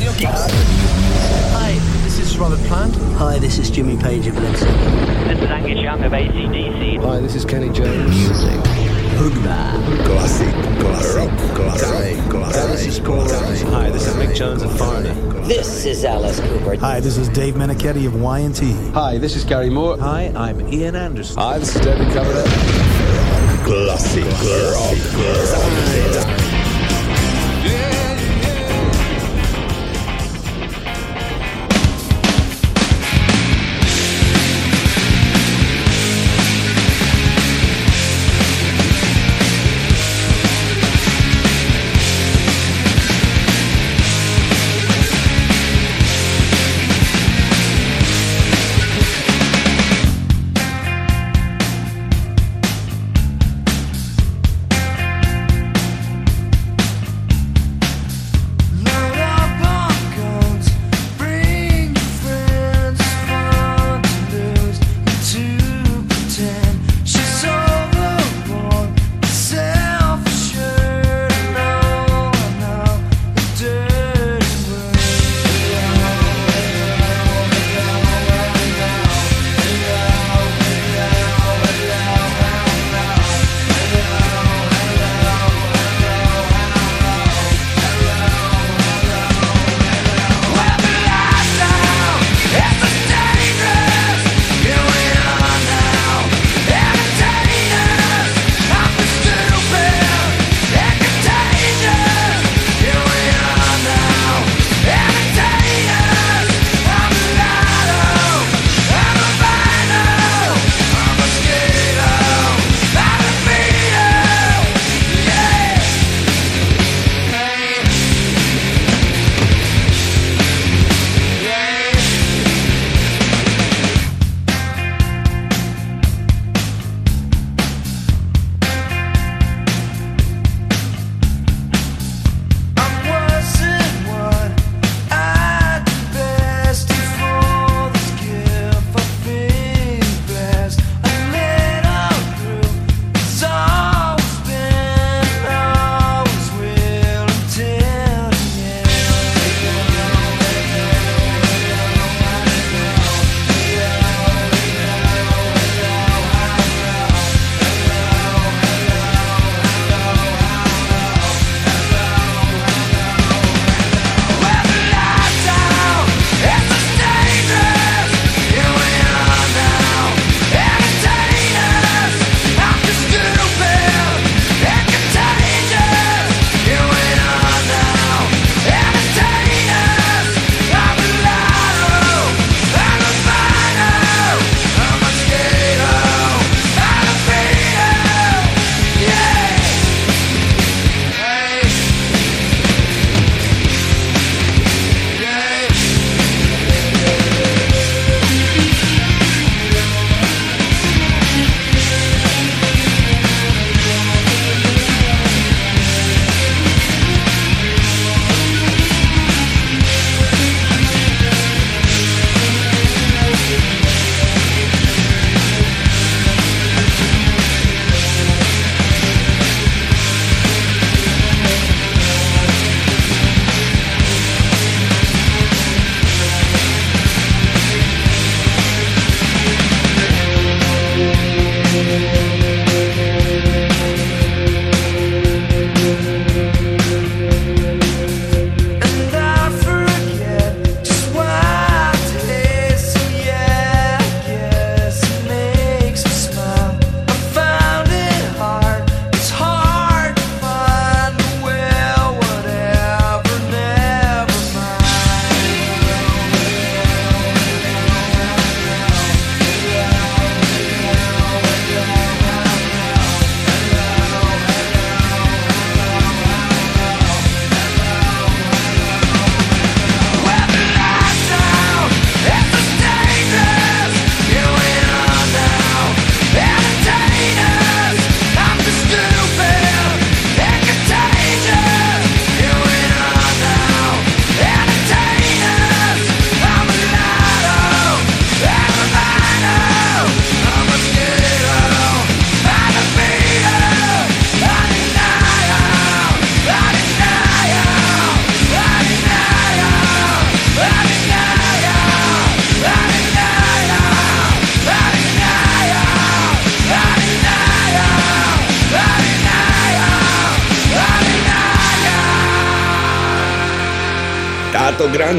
Radio Hi, this is Robert Plant. Hi, this is Jimmy Page of Led Zeppelin. This is Angus Young of ACDC. Hi, this is Kenny Jones. Music. Hoogba. Classic. Classic. Classic. Classic. This is Paul Rose. Hi, this is Mick Jones of Foreigner. This is Alice Cooper. Hi, this is Dave Menichetti of Y&T. Hi, this is Gary Moore. Hi, I'm Ian Anderson. Hi, this is David Coverdale. Classic. Rock. Táto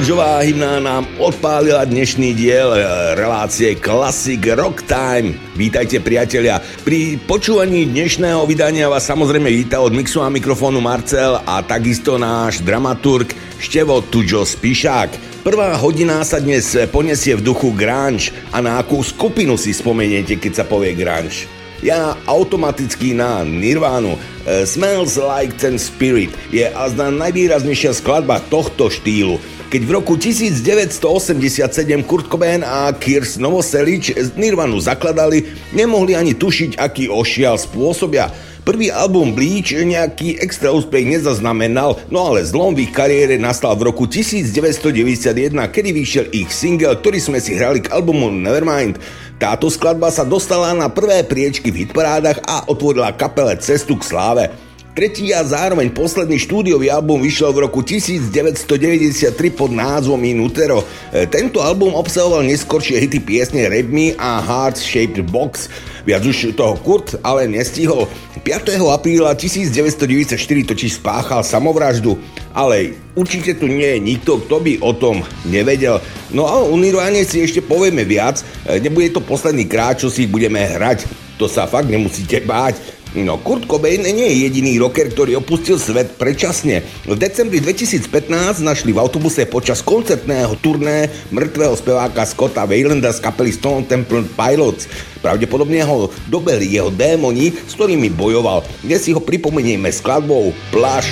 grungeová hymna nám odpálila dnešný diel e, relácie Classic Rock Time. Vítajte priatelia. Pri počúvaní dnešného vydania vás samozrejme víta od mixu a mikrofónu Marcel a takisto náš dramaturg Števo Tuďo Spišák. Prvá hodina sa dnes poniesie v duchu grunge a na akú skupinu si spomeniete, keď sa povie grunge. Ja automaticky na Nirvánu. Uh, Smells Like Ten Spirit je azda najvýraznejšia skladba tohto štýlu. Keď v roku 1987 Kurt Cobain a Kirs Novoselic z Nirvanu zakladali, nemohli ani tušiť, aký ošial spôsobia. Prvý album Bleach nejaký extra úspech nezaznamenal, no ale zlom v ich kariére nastal v roku 1991, kedy vyšiel ich single, ktorý sme si hrali k albumu Nevermind. Táto skladba sa dostala na prvé priečky v hitparádach a otvorila kapele cestu k sláve. Tretí a zároveň posledný štúdiový album vyšiel v roku 1993 pod názvom Inutero. E, tento album obsahoval neskoršie hity piesne Rap Me a Heart Shaped Box. Viac už toho Kurt ale nestihol. 5. apríla 1994 totiž spáchal samovraždu, ale určite tu nie je nikto, kto by o tom nevedel. No a o Nirvane si ešte povieme viac, e, nebude to posledný krát, čo si budeme hrať. To sa fakt nemusíte báť. No, Kurt Cobain nie je jediný rocker, ktorý opustil svet predčasne. V decembri 2015 našli v autobuse počas koncertného turné mŕtvého speváka Scotta Waylanda z kapely Stone Temple Pilots. Pravdepodobne ho dobeli jeho démoni, s ktorými bojoval. Dnes si ho pripomenieme skladbou Plash.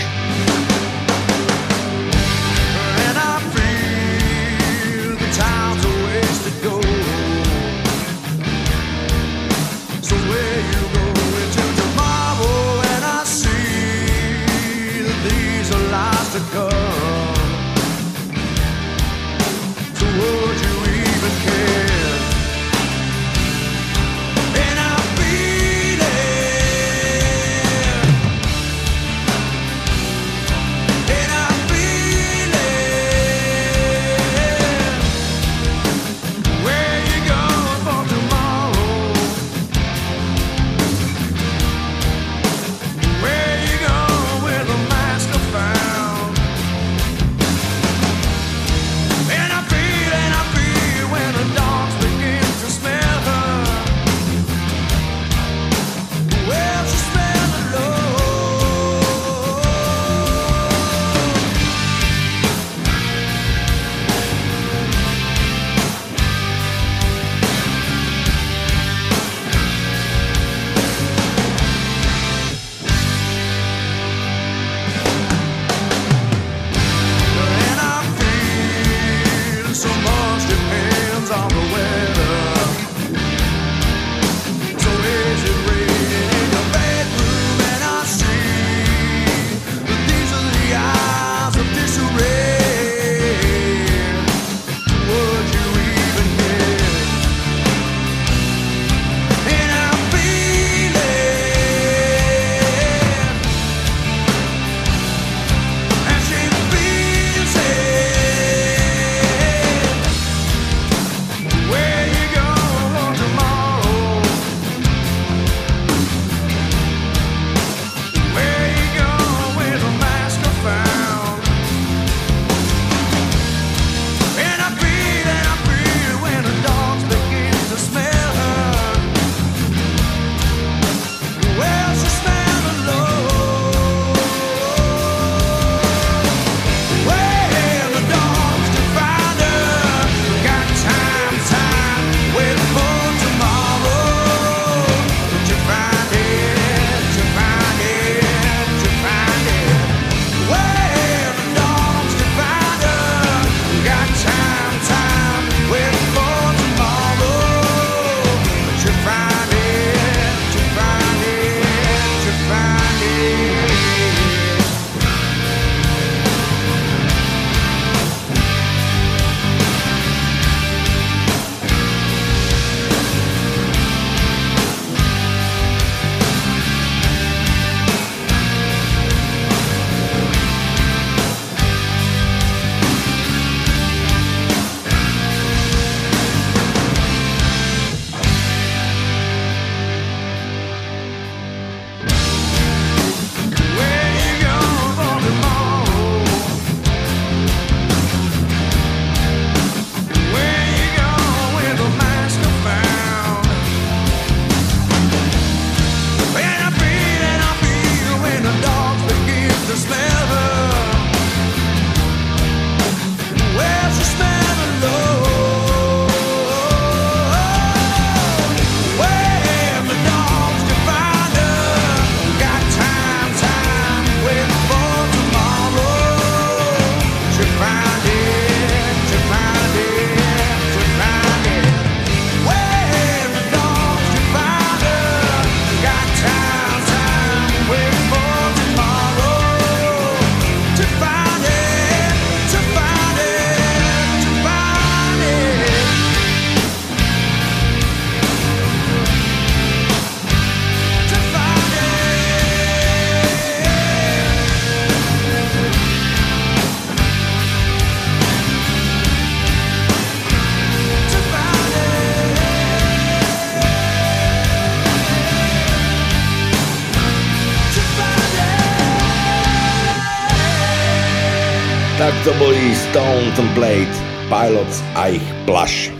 Tak to boli Stone Template, Pilots a ich Plush.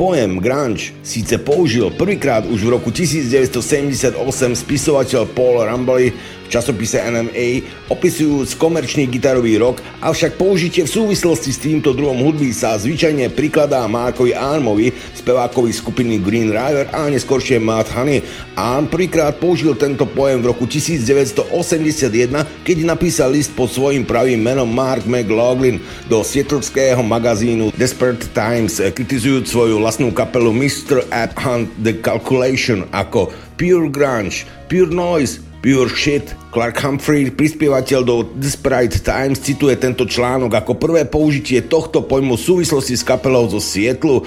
Pojem grunge síce použil prvýkrát už v roku 1978 spisovateľ Paul Rumbly časopise NMA, opisujúc komerčný gitarový rok, avšak použitie v súvislosti s týmto druhom hudby sa zvyčajne prikladá Markovi Armovi, spevákovi skupiny Green River a neskôršie Matt Honey. Arm prvýkrát použil tento pojem v roku 1981, keď napísal list pod svojim pravým menom Mark McLaughlin do sietlského magazínu Desperate Times, kritizujúc svoju vlastnú kapelu Mr. At Hunt The Calculation ako Pure Grunge, Pure Noise, Pure Shit. Clark Humphrey, prispievateľ do Desperate Times, cituje tento článok ako prvé použitie tohto pojmu v súvislosti s kapelou zo Sietlu. E,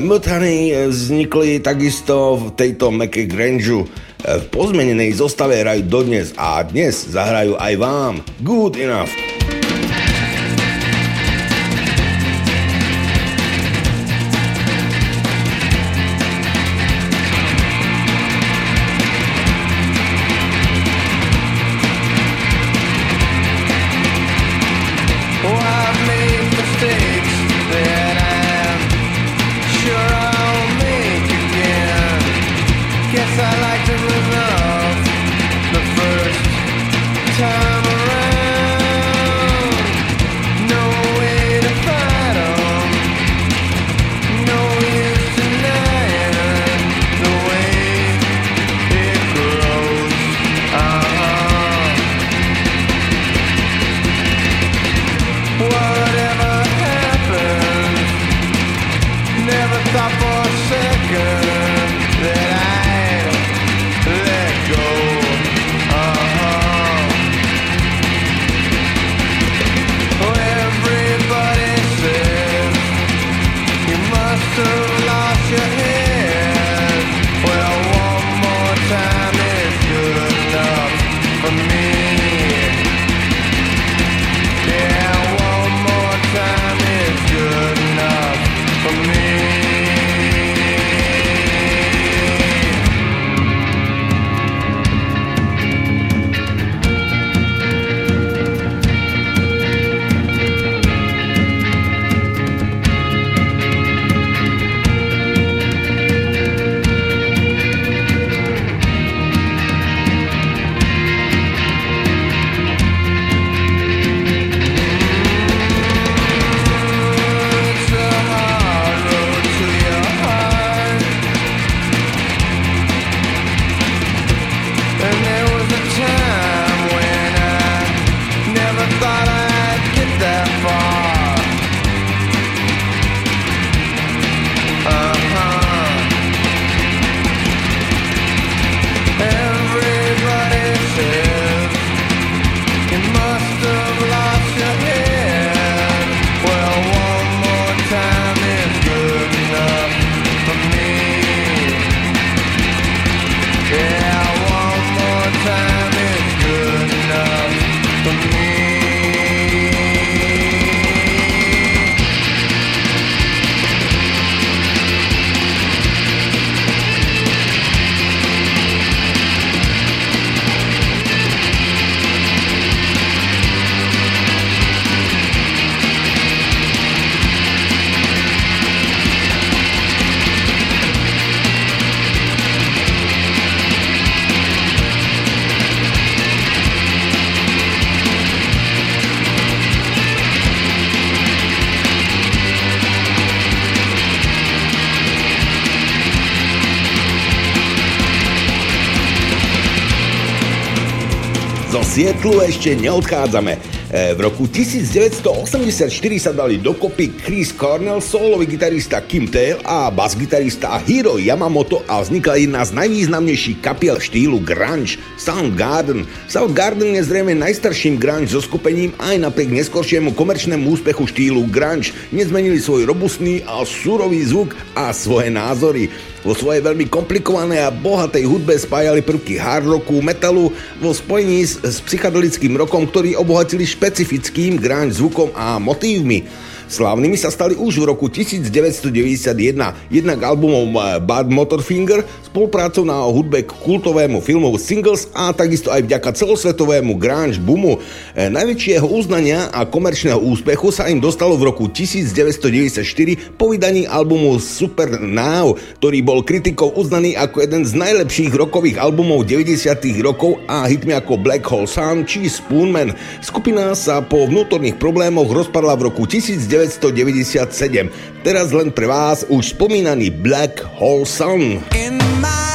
Mutany vznikli takisto v tejto Mekke Grangeu. E, v pozmenenej zostave hrajú dodnes a dnes zahrajú aj vám. Good enough. Sietlu ešte neodchádzame. E, v roku 1984 sa dali dokopy Chris Cornell, solový gitarista Kim Tail a basgitarista Hiro Yamamoto a vznikla jedna z najvýznamnejších kapiel štýlu grunge, Soundgarden. Soundgarden je zrejme najstarším grunge so skupením aj napriek neskoršiemu komerčnému úspechu štýlu grunge. Nezmenili svoj robustný a surový zvuk a svoje názory. Vo svojej veľmi komplikovanej a bohatej hudbe spájali prvky hard rocku, metalu vo spojení s, s psychedelickým rokom, ktorý obohatili špecifickým grunge zvukom a motívmi. Slávnymi sa stali už v roku 1991, jednak albumom eh, Bad Motorfinger, spoluprácou na hudbe k kultovému filmu Singles a takisto aj vďaka celosvetovému grunge boomu. Eh, Najväčšieho uznania a komerčného úspechu sa im dostalo v roku 1994 po vydaní albumu Super Now, ktorý bol kritikou uznaný ako jeden z najlepších rokových albumov 90. rokov a hitmi ako Black Hole Sun či Spoonman. Skupina sa po vnútorných problémoch rozpadla v roku 1997. Teraz len pre vás už spomínaný Black Hole Sun. In my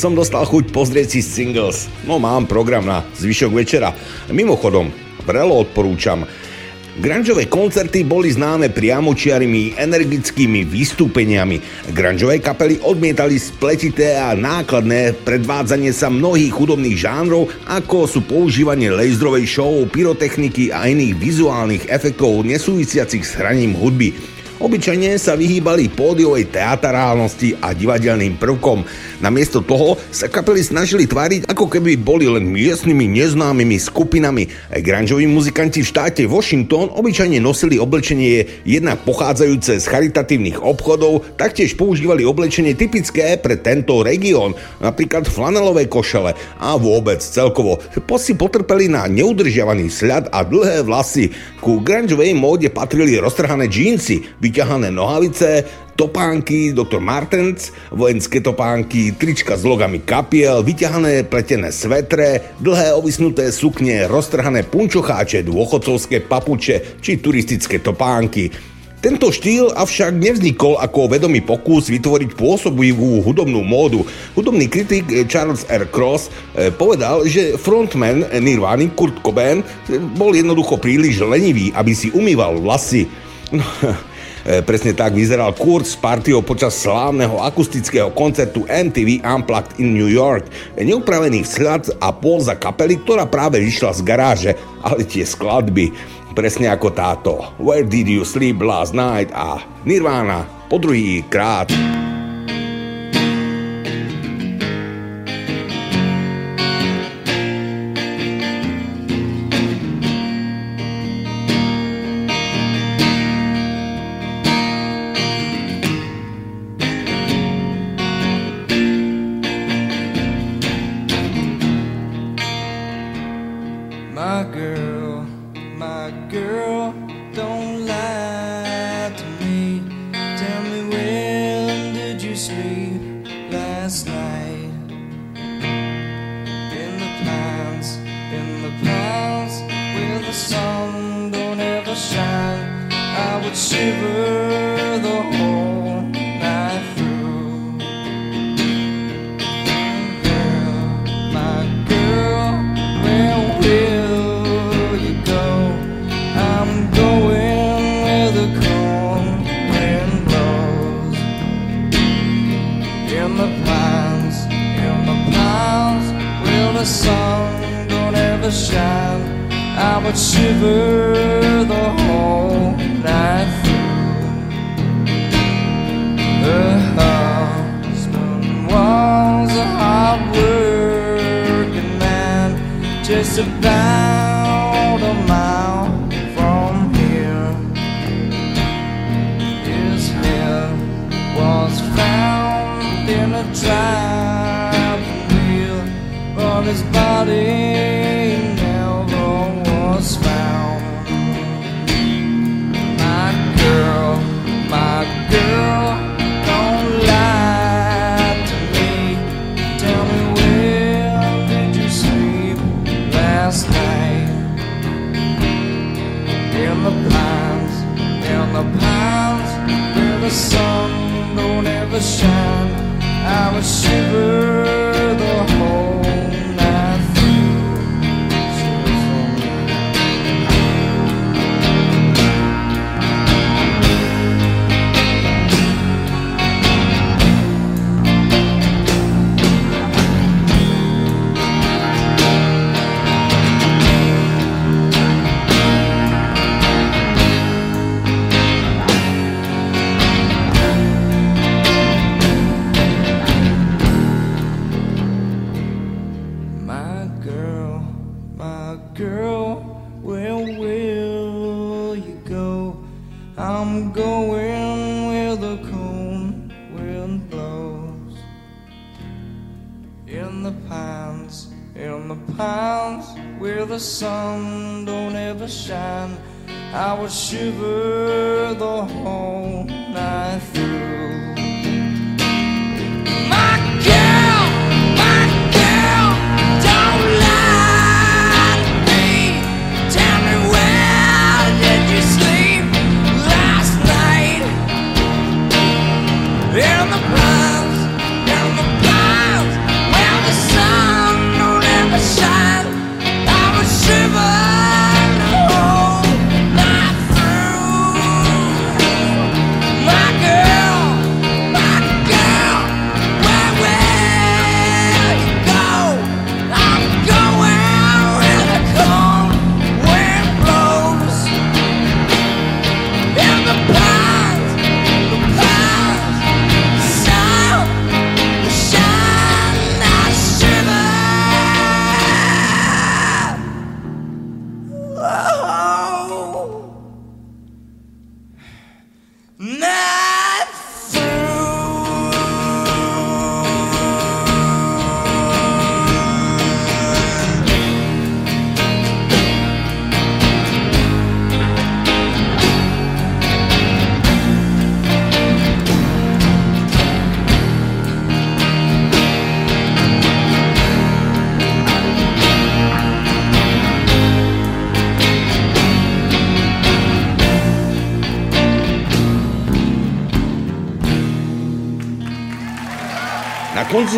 som dostal chuť pozrieť si singles. No mám program na zvyšok večera. Mimochodom, vrelo odporúčam. Grungeové koncerty boli známe priamočiarými energickými vystúpeniami. Grungeové kapely odmietali spletité a nákladné predvádzanie sa mnohých chudobných žánrov, ako sú používanie laserovej show, pyrotechniky a iných vizuálnych efektov nesúvisiacich s hraním hudby. Obyčajne sa vyhýbali pódiovej teatrálnosti a divadelným prvkom. Namiesto toho sa kapely snažili tváriť, ako keby boli len miestnymi neznámymi skupinami. Grungeoví muzikanti v štáte Washington obyčajne nosili oblečenie jednak pochádzajúce z charitatívnych obchodov, taktiež používali oblečenie typické pre tento región, napríklad flanelové košele a vôbec celkovo. Si potrpeli na neudržiavaný sľad a dlhé vlasy. Ku grungeovej móde patrili roztrhané džínsy, vyťahané nohavice, topánky Dr. Martens, vojenské topánky, trička s logami kapiel, vyťahané pletené svetre, dlhé ovisnuté sukne, roztrhané punčocháče, dôchodcovské papuče či turistické topánky. Tento štýl avšak nevznikol ako vedomý pokus vytvoriť pôsobivú hudobnú módu. Hudobný kritik Charles R. Cross eh, povedal, že frontman Nirvana Kurt Cobain bol jednoducho príliš lenivý, aby si umýval vlasy. No, presne tak vyzeral Kurt s partiou počas slávneho akustického koncertu MTV Unplugged in New York. Neupravený vzhľad a póza kapely, ktorá práve vyšla z garáže, ale tie skladby, presne ako táto. Where did you sleep last night? A Nirvana po druhý krát.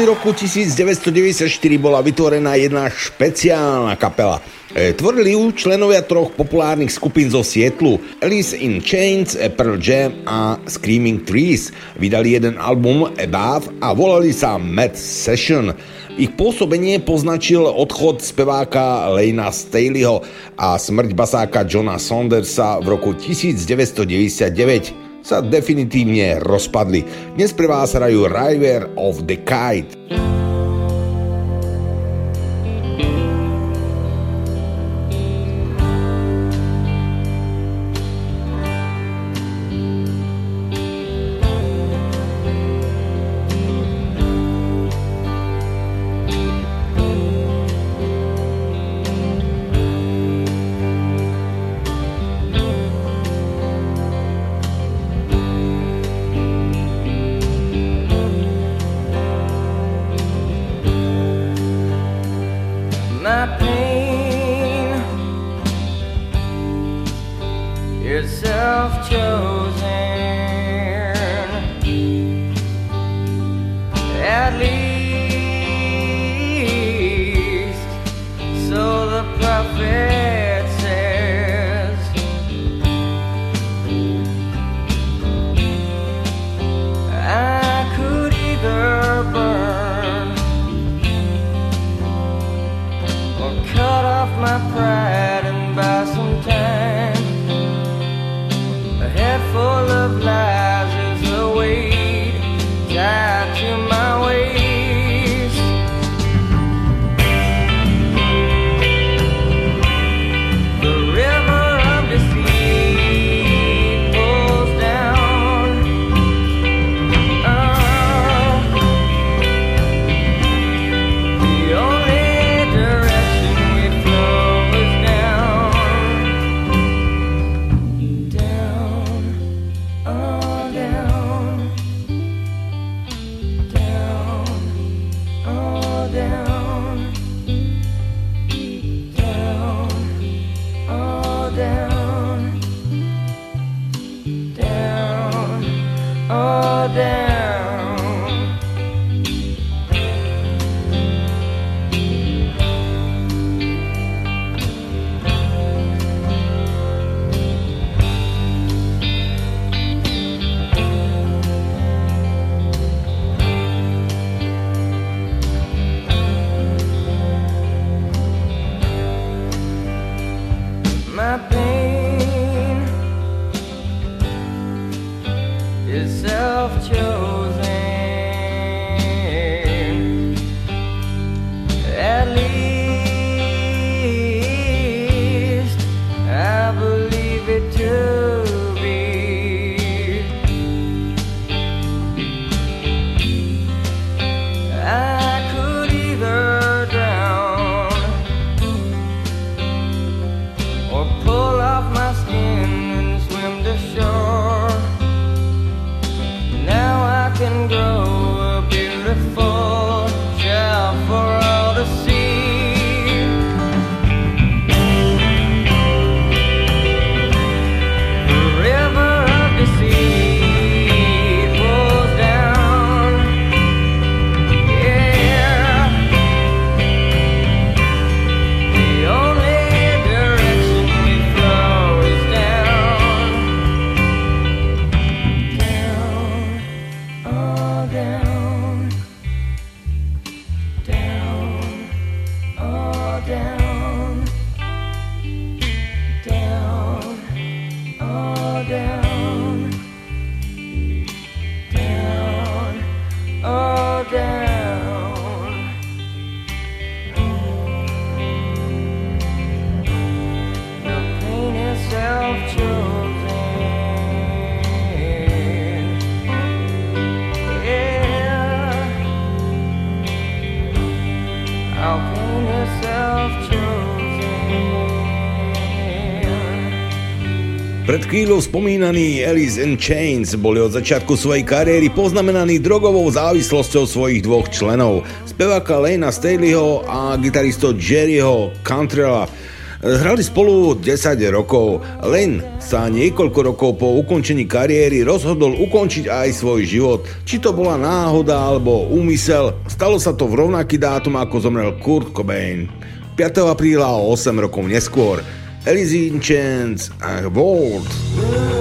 Konci roku 1994 bola vytvorená jedna špeciálna kapela. E, tvorili ju členovia troch populárnych skupín zo Sietlu Alice in Chains, Pearl Jam a Screaming Trees. Vydali jeden album Above a volali sa Mad Session. Ich pôsobenie poznačil odchod speváka Lejna Staleyho a smrť basáka Johna Saundersa v roku 1999 sa definitívne rozpadli. Dnes pre vás hrajú River of the Kite. Chvíľou spomínaný Alice in Chains boli od začiatku svojej kariéry poznamenaní drogovou závislosťou svojich dvoch členov, speváka Lena Staleyho a gitaristo Jerryho Cantrella. Hrali spolu 10 rokov. Len sa niekoľko rokov po ukončení kariéry rozhodol ukončiť aj svoj život. Či to bola náhoda alebo úmysel, stalo sa to v rovnaký dátum ako zomrel Kurt Cobain. 5. apríla o 8 rokov neskôr. Alice in Chains a World.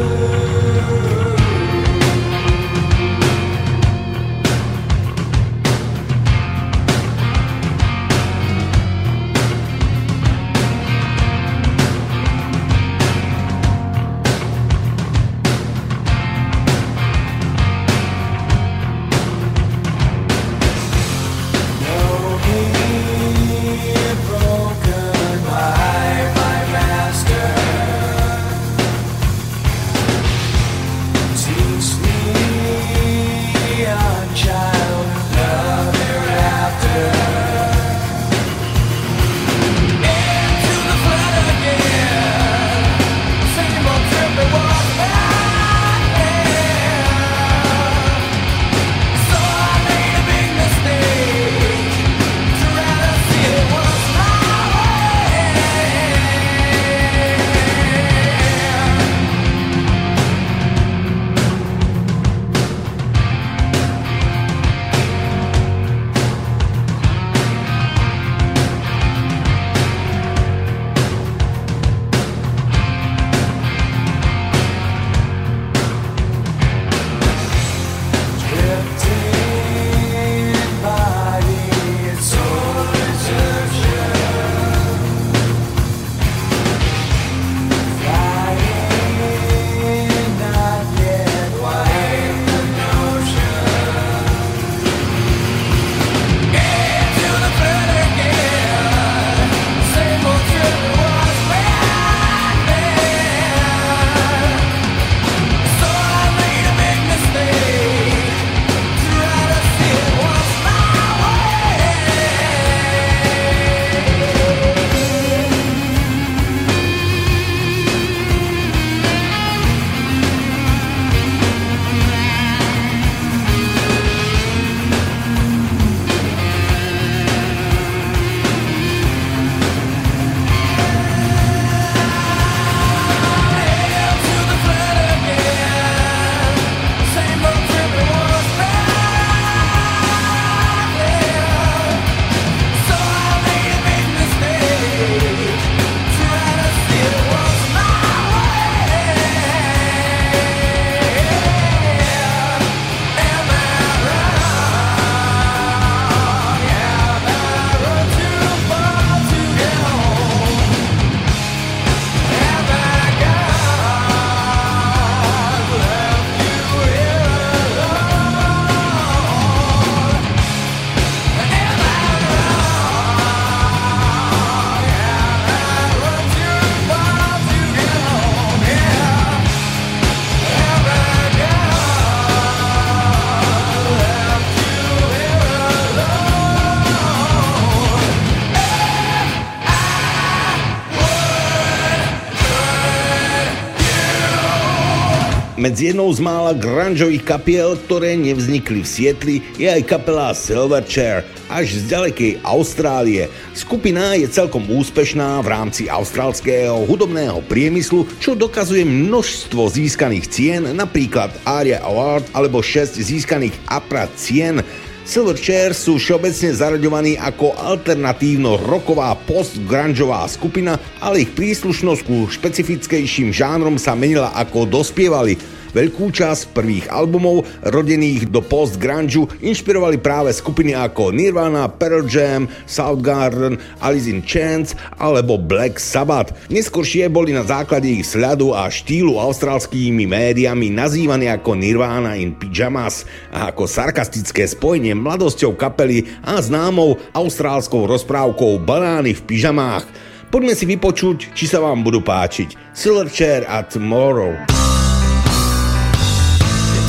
Medzi jednou z mála grungeových kapiel, ktoré nevznikli v Sietli, je aj kapela Silverchair, až z ďalekej Austrálie. Skupina je celkom úspešná v rámci austrálského hudobného priemyslu, čo dokazuje množstvo získaných cien, napríklad ARIA Award alebo 6 získaných APRA cien, Silverchair sú všeobecne zaraďovaní ako alternatívno-roková post-grungeová skupina, ale ich príslušnosť ku špecifickejším žánrom sa menila ako dospievali. Veľkú časť prvých albumov rodených do post-grunge inšpirovali práve skupiny ako Nirvana, Pearl Jam, Soundgarden, Alice in Chains alebo Black Sabbath. Neskôršie boli na základe ich sľadu a štýlu austrálskými médiami nazývaní ako Nirvana in Pyjamas a ako sarkastické spojenie mladosťou kapely a známou austrálskou rozprávkou Banány v pyžamách. Poďme si vypočuť, či sa vám budú páčiť. Silverchair a Tomorrow.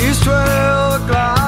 It's 12 o'clock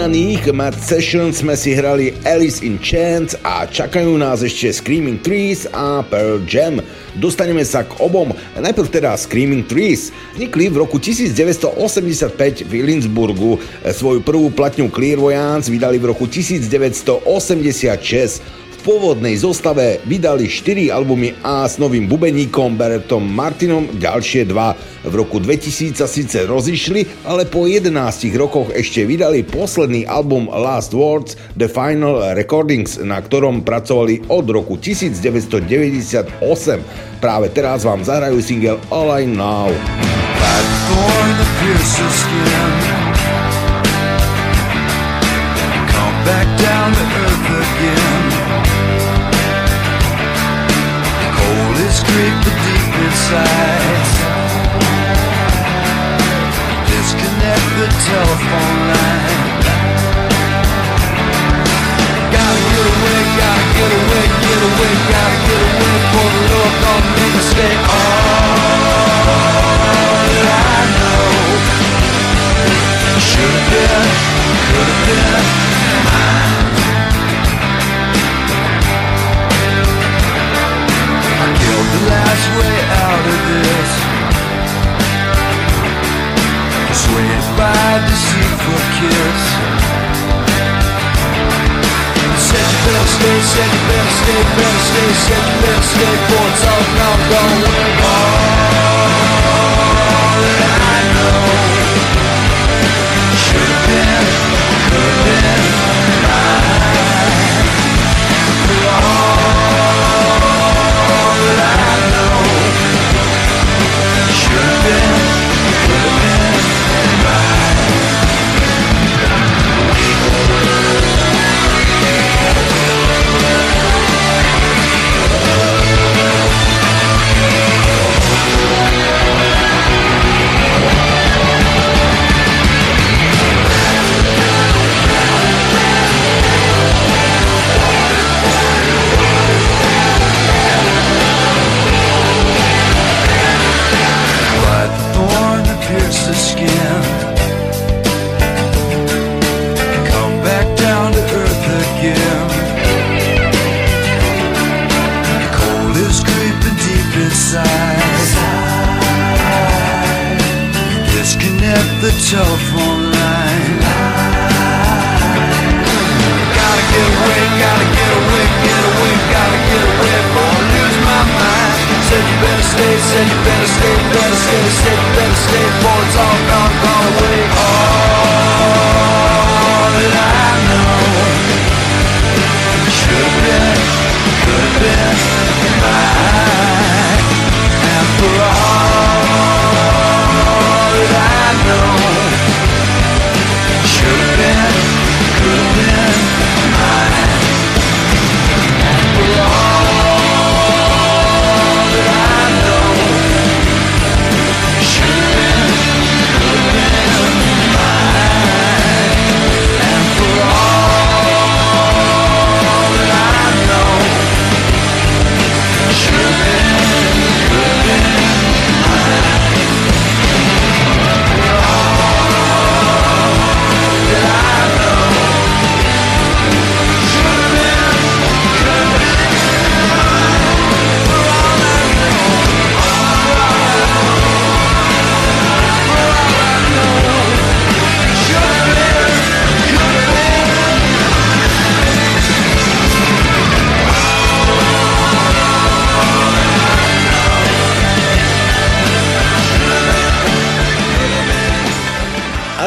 spomínaných Mad Sessions sme si hrali Alice in Chains a čakajú nás ešte Screaming Trees a Pearl Jam. Dostaneme sa k obom. Najprv teda Screaming Trees. Vznikli v roku 1985 v Illinsburgu. Svoju prvú platňu Clairvoyance vydali v roku 1986 pôvodnej zostave vydali 4 albumy a s novým bubeníkom Beretom Martinom ďalšie dva. V roku 2000 sa síce rozišli, ale po 11 rokoch ešte vydali posledný album Last Words The Final Recordings, na ktorom pracovali od roku 1998. Práve teraz vám zahrajú single All I Know. back deep. Disconnect the telephone line. Gotta get away, gotta get away, get away, gotta get away for the look on me to stay all I know. Should've been, could've been the last way out of this. Swayed by a deceitful kiss Said you better stay, said you better stay, better stay Said you better stay for it's all gone, gone away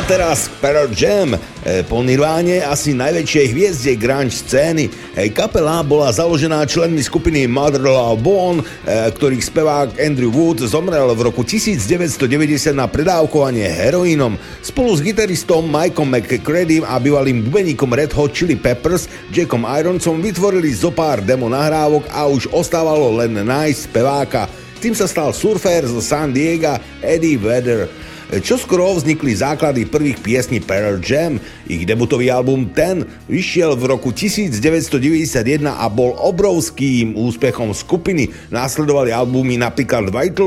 teraz Pearl Jam, e, po Nirváne asi najväčšej hviezde grunge scény. Kapela bola založená členmi skupiny Mother Love Bone, e, ktorých spevák Andrew Wood zomrel v roku 1990 na predávkovanie heroínom. Spolu s gitaristom Mikeom McCreadym a bývalým bubeníkom Red Hot Chili Peppers Jackom Ironsom vytvorili zo pár demo nahrávok a už ostávalo len nájsť speváka. Tým sa stal surfer zo San Diego Eddie Vedder. Čo skoro vznikli základy prvých piesní Pearl Jam. Ich debutový album Ten vyšiel v roku 1991 a bol obrovským úspechom skupiny. Následovali albumy napríklad White.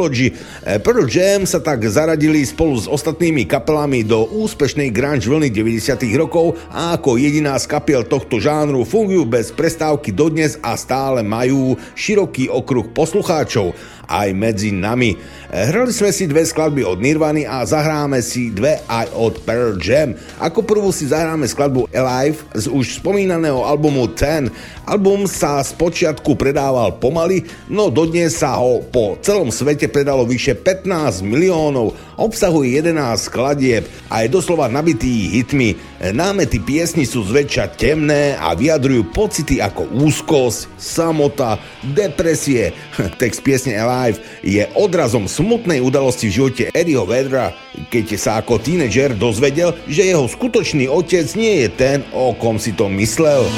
Pearl Jam sa tak zaradili spolu s ostatnými kapelami do úspešnej grunge vlny 90 rokov a ako jediná z kapiel tohto žánru fungujú bez prestávky dodnes a stále majú široký okruh poslucháčov aj medzi nami. Hrali sme si dve skladby od Nirvany a zahráme si dve aj od Pearl Jam. Ako prvú si zahráme skladbu Alive z už spomínaného albumu Ten. Album sa z počiatku predával pomaly, no dodnes sa ho po celom svete predalo vyše 15 miliónov. Obsahuje 11 skladieb a je doslova nabitý hitmi. Námety piesni sú zväčša temné a vyjadrujú pocity ako úzkosť, samota, depresie. Text piesne Alive je odrazom smutnej udalosti v živote Eddieho Vedra, keď sa ako tínedžer dozvedel, že jeho skutočný otec nie je ten, o kom si to myslel.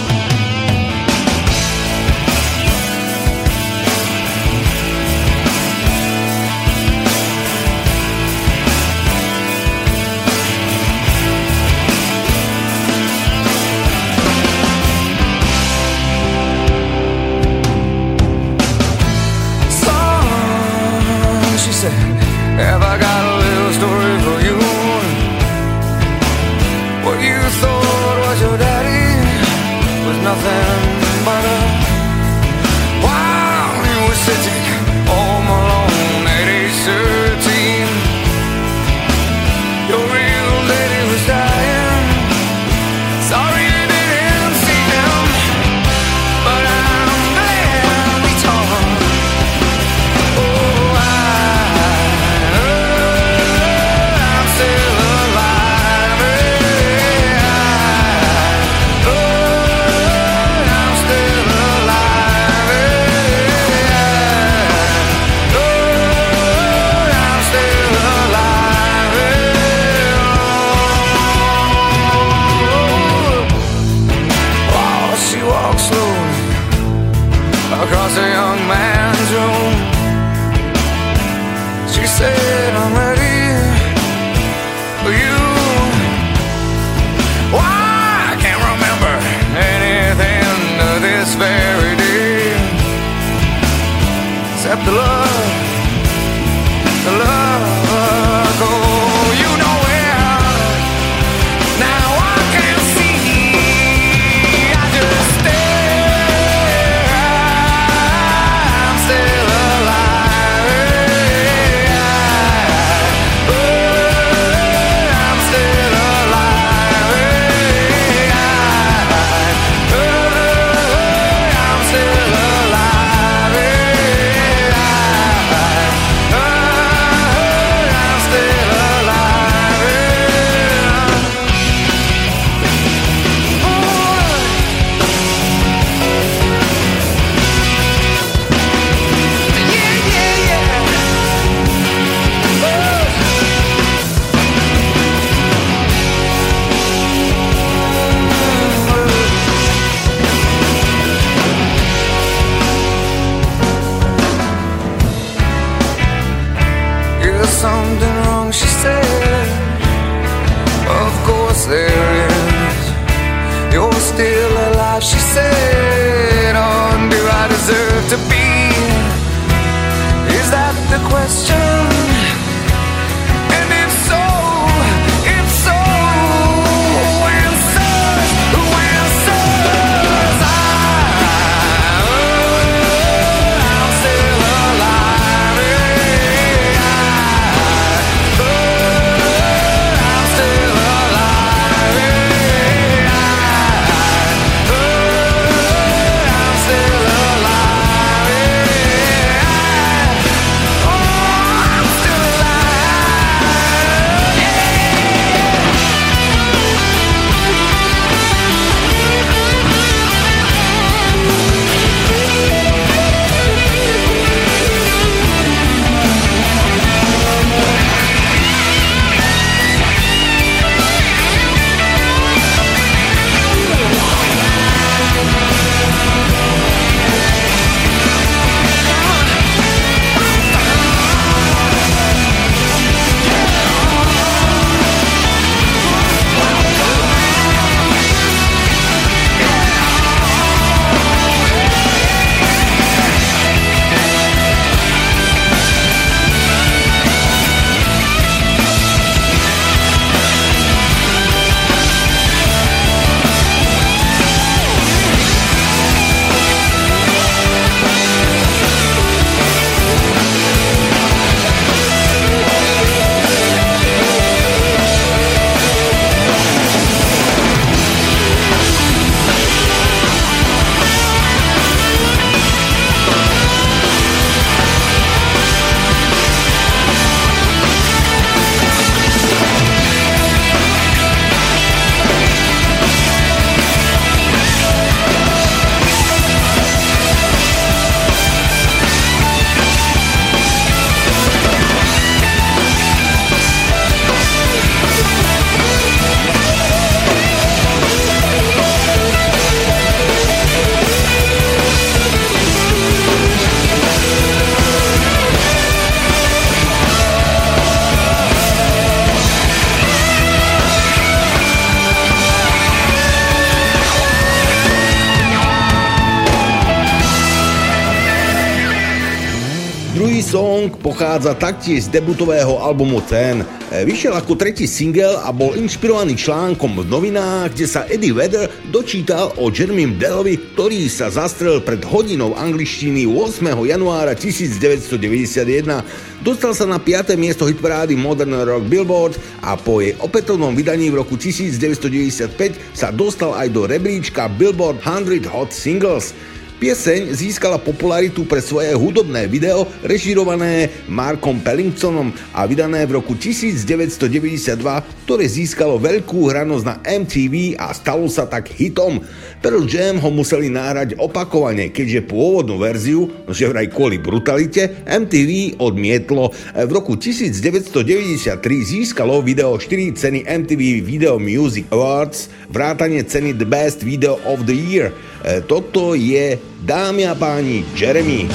Pochádza taktiež z debutového albumu Ten. E, Vyšiel ako tretí single a bol inšpirovaný článkom v novinách, kde sa Eddie Vedder dočítal o Jeremym Dellovi, ktorý sa zastrel pred hodinou angličtiny 8. januára 1991. Dostal sa na 5. miesto hitparády Modern Rock Billboard a po jej opätovnom vydaní v roku 1995 sa dostal aj do rebríčka Billboard 100 Hot Singles. Pieseň získala popularitu pre svoje hudobné video režirované Markom Pellingtonom a vydané v roku 1992, ktoré získalo veľkú hranosť na MTV a stalo sa tak hitom. Pearl Jam ho museli náhrať opakovane, keďže pôvodnú verziu, že vraj kvôli brutalite, MTV odmietlo. V roku 1993 získalo video 4 ceny MTV Video Music Awards, vrátane ceny The Best Video of the Year. E, Toto je, dámy a páni, Jeremy.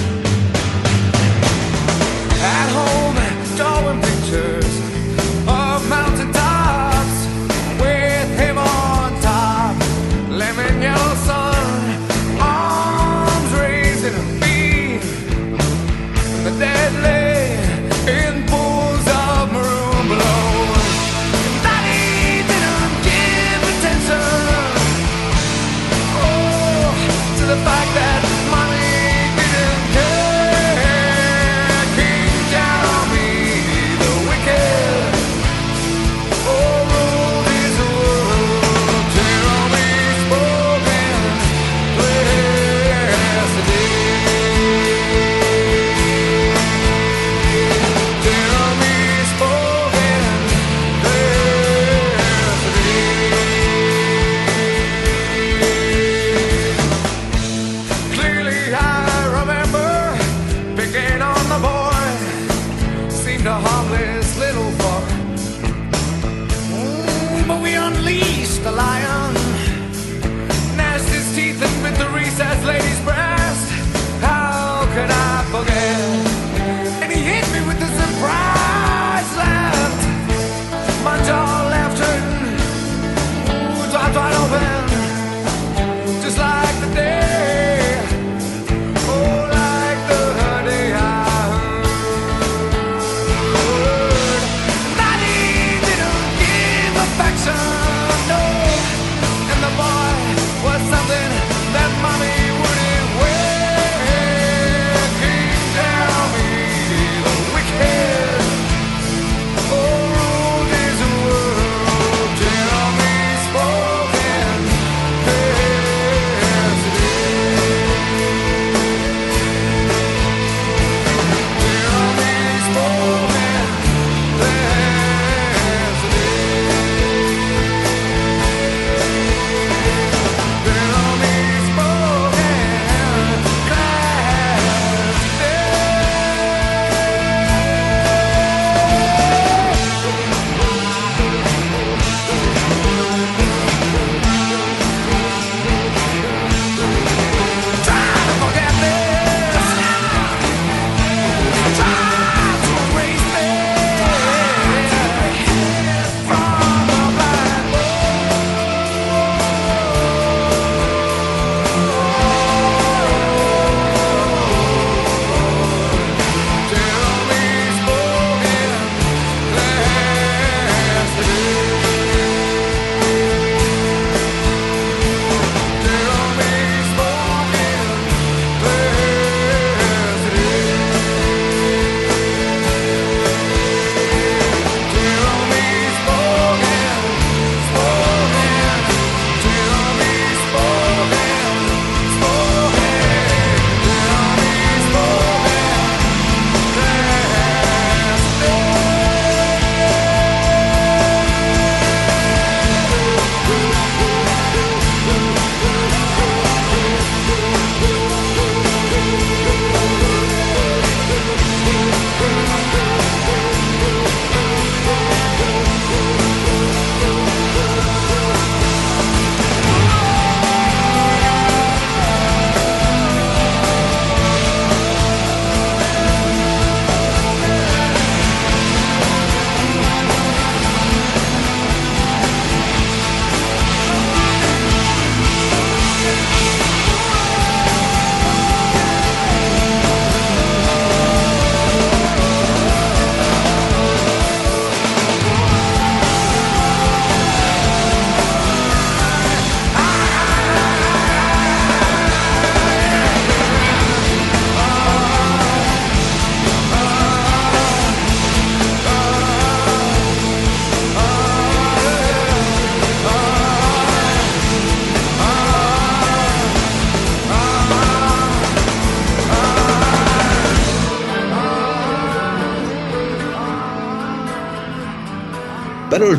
At home,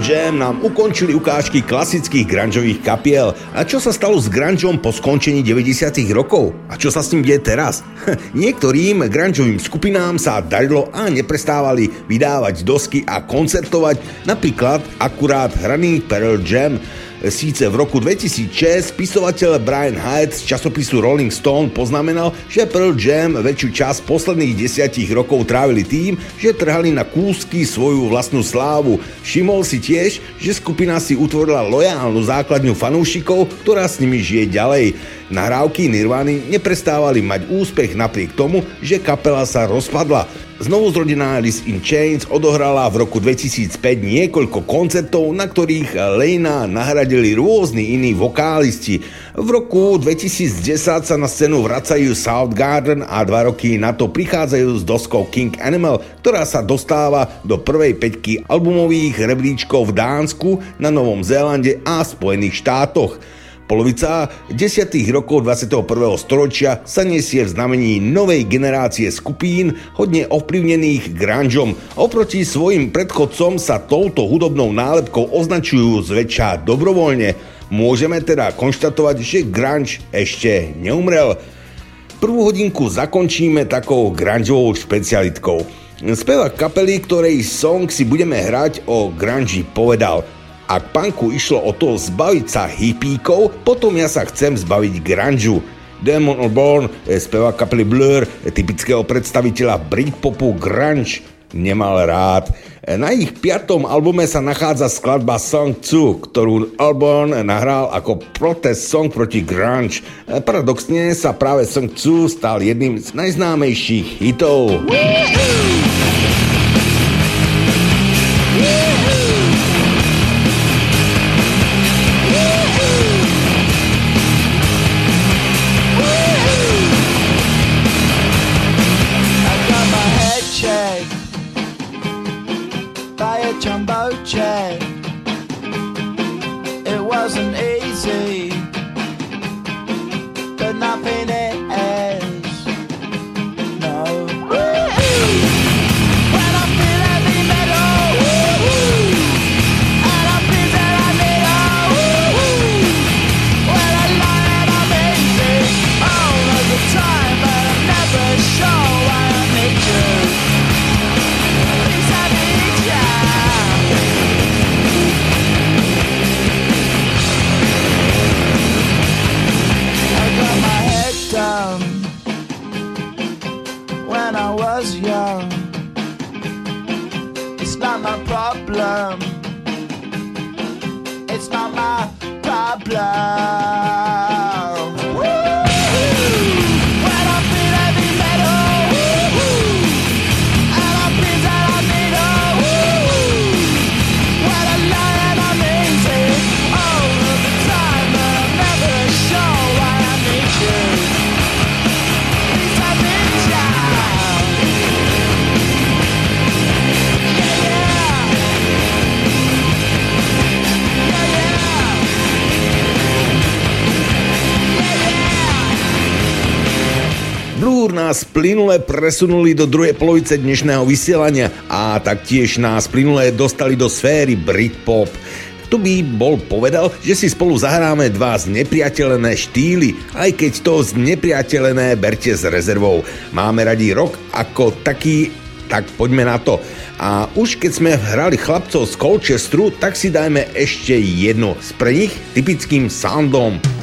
Jam nám ukončili ukážky klasických grungeových kapiel. A čo sa stalo s grungeom po skončení 90 rokov? A čo sa s ním deje teraz? Niektorým grungeovým skupinám sa darilo a neprestávali vydávať dosky a koncertovať, napríklad akurát hraný Pearl Jam. Síce v roku 2006 spisovateľ Brian Hyatt z časopisu Rolling Stone poznamenal, že Pearl Jam väčšiu časť posledných desiatich rokov trávili tým, že trhali na kúsky svoju vlastnú slávu. Všimol si tiež, že skupina si utvorila lojálnu základňu fanúšikov, ktorá s nimi žije ďalej. Nahrávky Nirvany neprestávali mať úspech napriek tomu, že kapela sa rozpadla. Znovu zrodená Alice in Chains odohrala v roku 2005 niekoľko koncertov, na ktorých Lejna nahradili rôzni iní vokálisti. V roku 2010 sa na scénu vracajú Soundgarden a dva roky na to prichádzajú s doskou King Animal, ktorá sa dostáva do prvej peťky albumových rebríčkov v Dánsku, na Novom Zélande a Spojených štátoch. Polovica desiatých rokov 21. storočia sa nesie v znamení novej generácie skupín, hodne ovplyvnených grungeom. Oproti svojim predchodcom sa touto hudobnou nálepkou označujú zväčša dobrovoľne. Môžeme teda konštatovať, že grunge ešte neumrel. Prvú hodinku zakončíme takou grungeovou špecialitkou. Spevák kapely, ktorej song si budeme hrať o grunge povedal – ak panku išlo o to zbaviť sa hippíkov, potom ja sa chcem zbaviť grunge. Damon Albarn, eh, spevák kapely Blur, eh, typického predstaviteľa Britpopu grunge, nemal rád. Eh, na ich piatom albume sa nachádza skladba Song 2, ktorú Albarn nahral ako protest song proti grunge. Paradoxne sa práve Song 2 stal jedným z najznámejších hitov. Woo-hoo! Presunuli do druhej polovice dnešného vysielania a taktiež nás plynule dostali do sféry Britpop. Tu by bol povedal, že si spolu zahráme dva znepriateľené štýly, aj keď to znepriateľené berte s rezervou. Máme radi rok ako taký, tak poďme na to. A už keď sme hrali chlapcov z Colchesteru, tak si dajme ešte jednu s pre nich typickým soundom.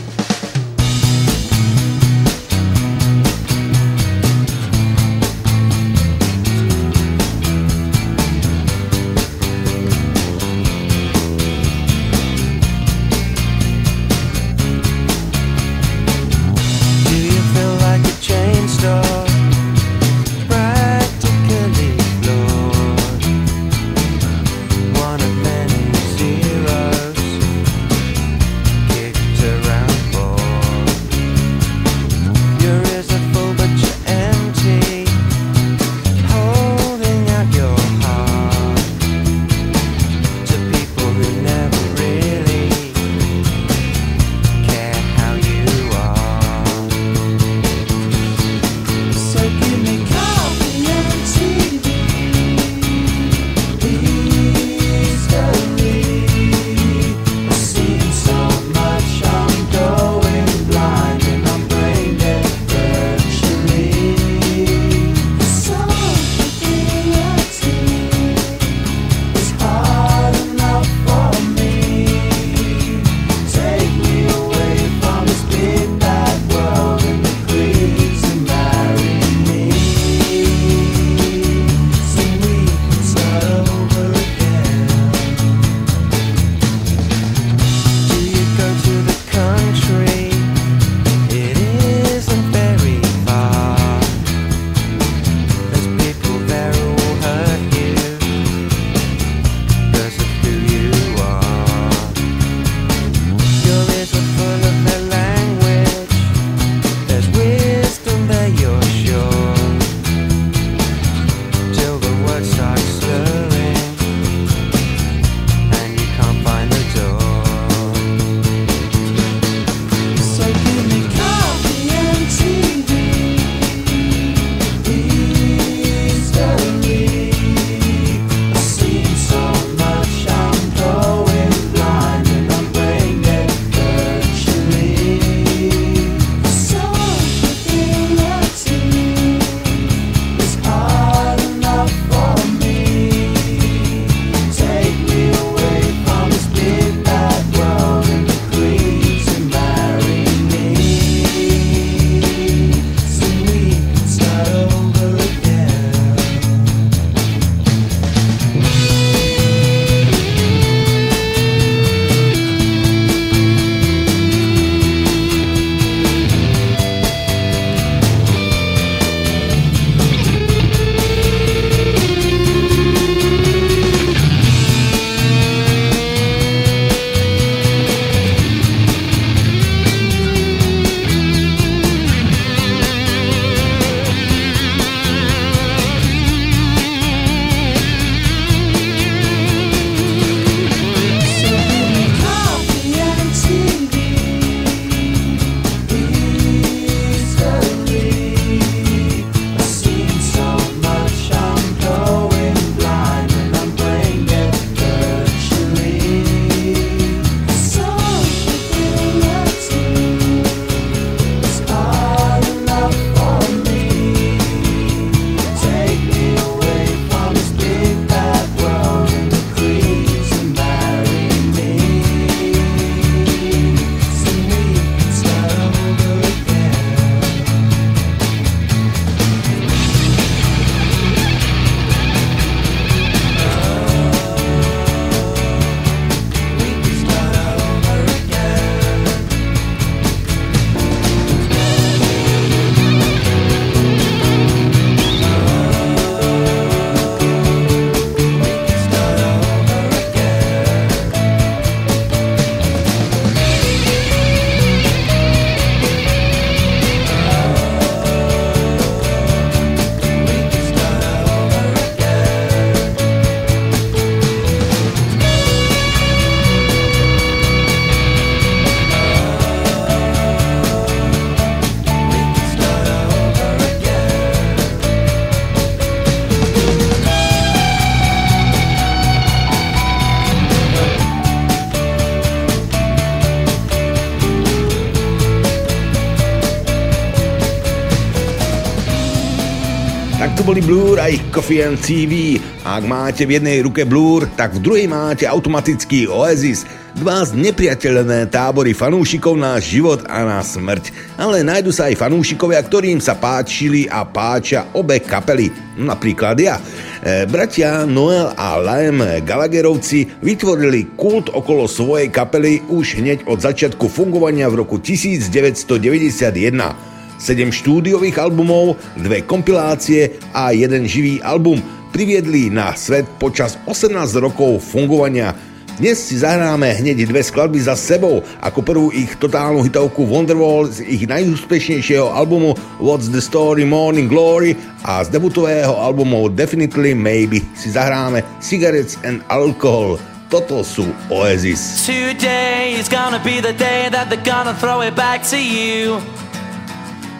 Boli Blur a ich Coffee and TV. Ak máte v jednej ruke Blur, tak v druhej máte automatický Oasis. Dva z nepriateľné tábory fanúšikov na život a na smrť. Ale nájdu sa aj fanúšikovia, ktorým sa páčili a páčia obe kapely. Napríklad ja. E, bratia Noel a Liam Gallagherovci vytvorili kult okolo svojej kapely už hneď od začiatku fungovania v roku 1991. 7 štúdiových albumov, dve kompilácie a jeden živý album priviedli na svet počas 18 rokov fungovania. Dnes si zahráme hneď dve skladby za sebou, ako prvú ich totálnu hitovku Wonderwall z ich najúspešnejšieho albumu What's the Story Morning Glory a z debutového albumu Definitely Maybe si zahráme Cigarettes and Alcohol. Toto sú Oasis. Today is gonna be the day that they're gonna throw it back to you.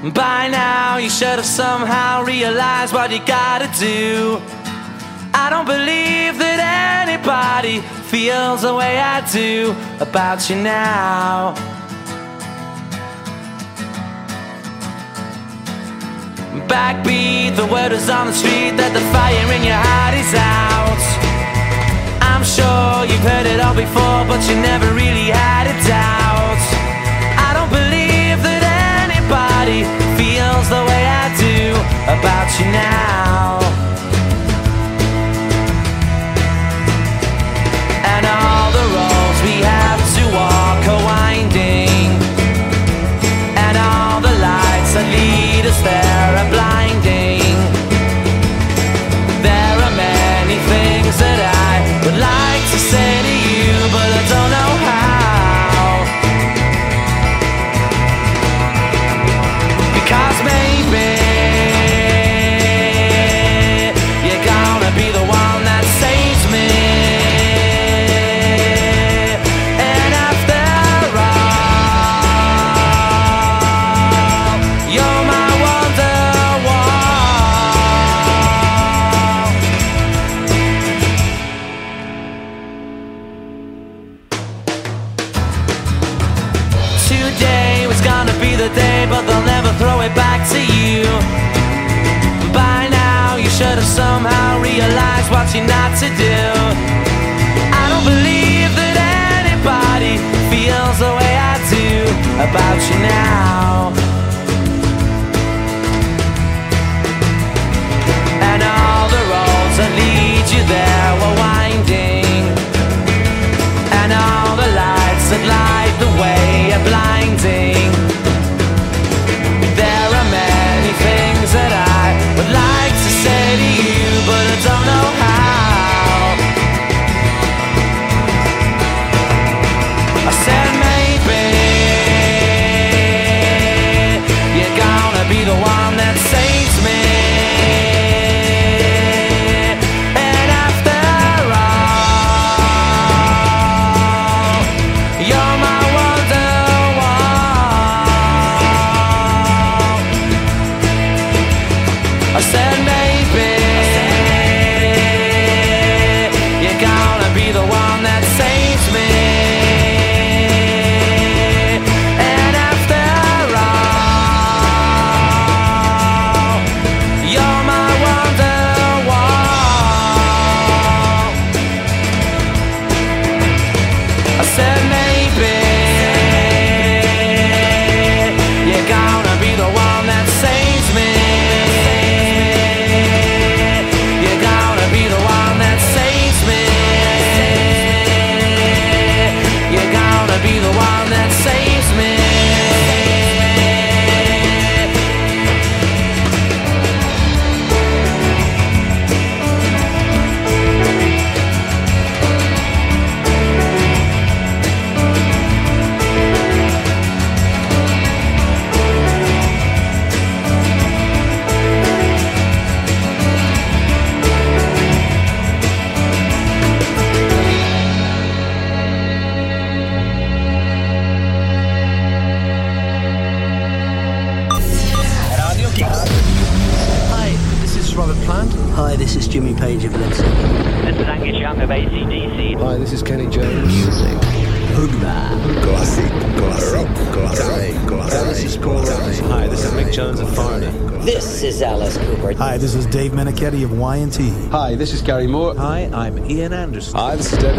By now, you should have somehow realized what you gotta do. I don't believe that anybody feels the way I do about you now. Backbeat, the word is on the street that the fire in your heart is out. I'm sure you've heard it all before, but you never really had a doubt. body Hi, this is Gary Moore. Hi, I'm Ian Anderson. Hi, this is Dave.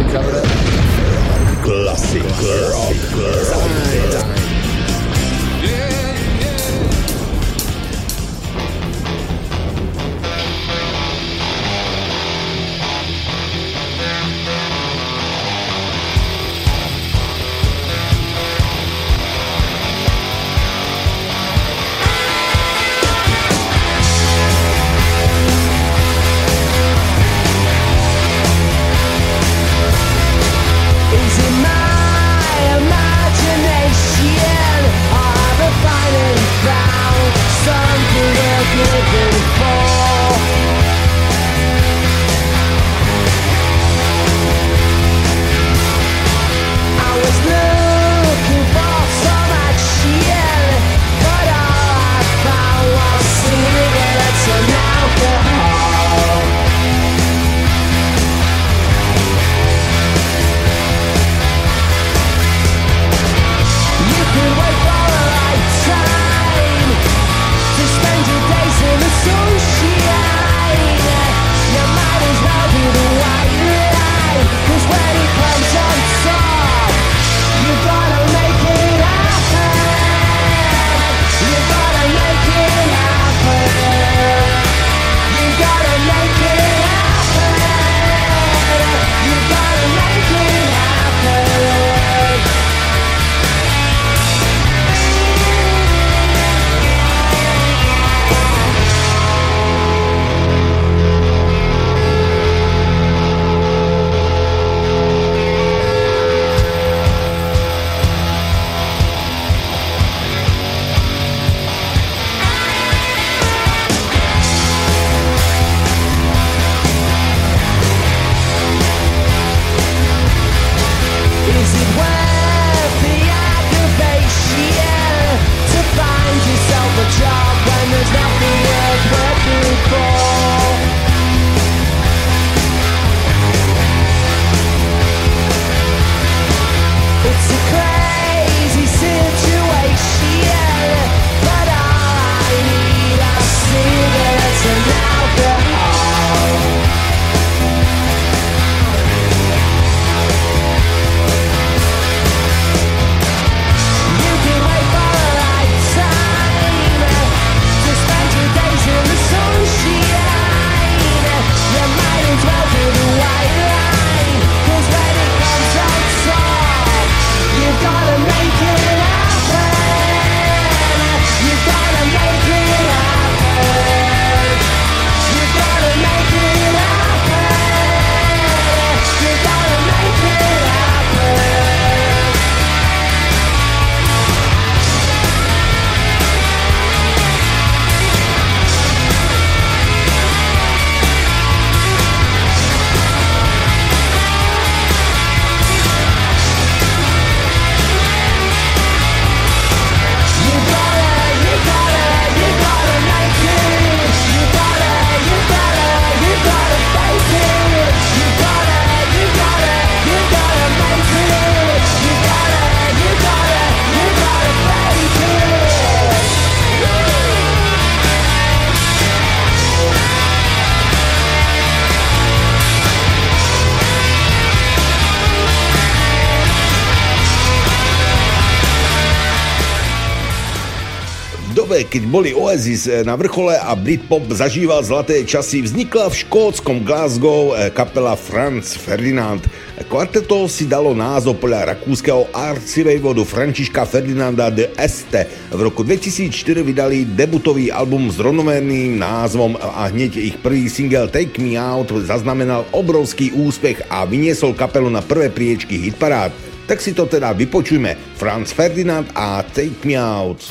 keď boli Oasis eh, na vrchole a Britpop zažíval zlaté časy, vznikla v škótskom Glasgow eh, kapela Franz Ferdinand. Kvarteto si dalo názov podľa rakúskeho arcivejvodu Františka Ferdinanda de Este. V roku 2004 vydali debutový album s rovnomerným názvom a hneď ich prvý single Take Me Out zaznamenal obrovský úspech a vyniesol kapelu na prvé priečky hitparád. Tak si to teda vypočujme. Franz Ferdinand a Take Me Out.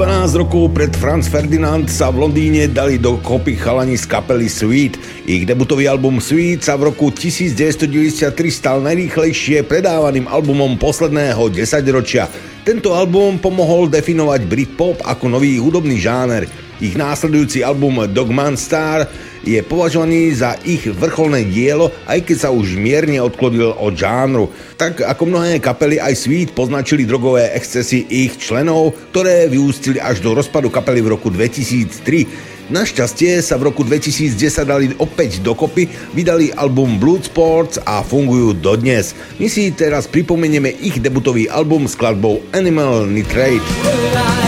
12 rokov pred Franz Ferdinand sa v Londýne dali do kopy chalani z kapely Sweet. Ich debutový album Sweet sa v roku 1993 stal najrýchlejšie predávaným albumom posledného desaťročia. Tento album pomohol definovať Britpop ako nový hudobný žáner. Ich následujúci album Dogman Star je považovaný za ich vrcholné dielo, aj keď sa už mierne odklonil od žánru. Tak ako mnohé kapely aj Sweet poznačili drogové excesy ich členov, ktoré vyústili až do rozpadu kapely v roku 2003. Našťastie sa v roku 2010 dali opäť dokopy, vydali album Blood Sports a fungujú dodnes. My si teraz pripomenieme ich debutový album s skladbou Animal Nitrate.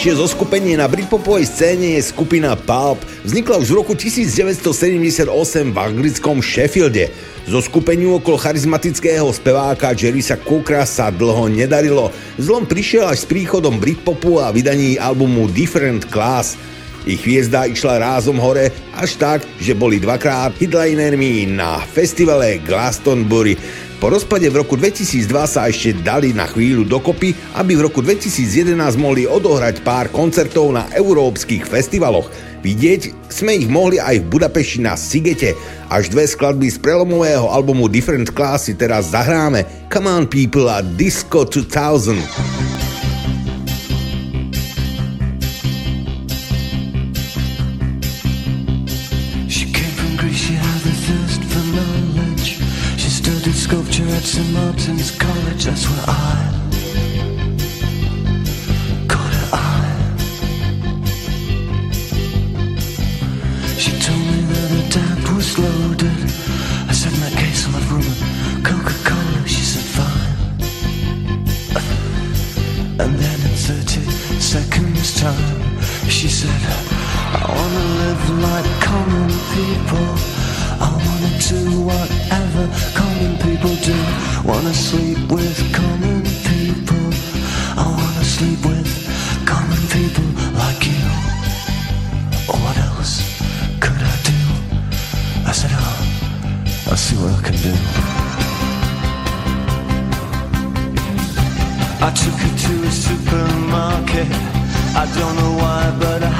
Najstaršie zoskupenie na britpopovej scéne je skupina Pulp. Vznikla už v roku 1978 v anglickom Sheffielde. Zo skupeniu okolo charizmatického speváka Jerrysa Cookera sa dlho nedarilo. Zlom prišiel až s príchodom Britpopu a vydaní albumu Different Class. Ich hviezda išla rázom hore až tak, že boli dvakrát hitlinermi na festivale Glastonbury. Po rozpade v roku 2002 sa ešte dali na chvíľu dokopy, aby v roku 2011 mohli odohrať pár koncertov na európskych festivaloch. Vidieť sme ich mohli aj v Budapešti na Sigete. Až dve skladby z prelomového albumu Different Class si teraz zahráme Come on People a Disco 2000. At St. Martin's College, that's where I caught her eye. She told me that her dad was loaded. I said, in that case, have rum and Coca-Cola. She said, fine. And then in 30 seconds time, she said, I wanna live like common people wanna do whatever common people do. Wanna sleep with common people. I wanna sleep with common people like you. What else could I do? I said, oh, i see what I can do. I took her to a supermarket. I don't know why, but I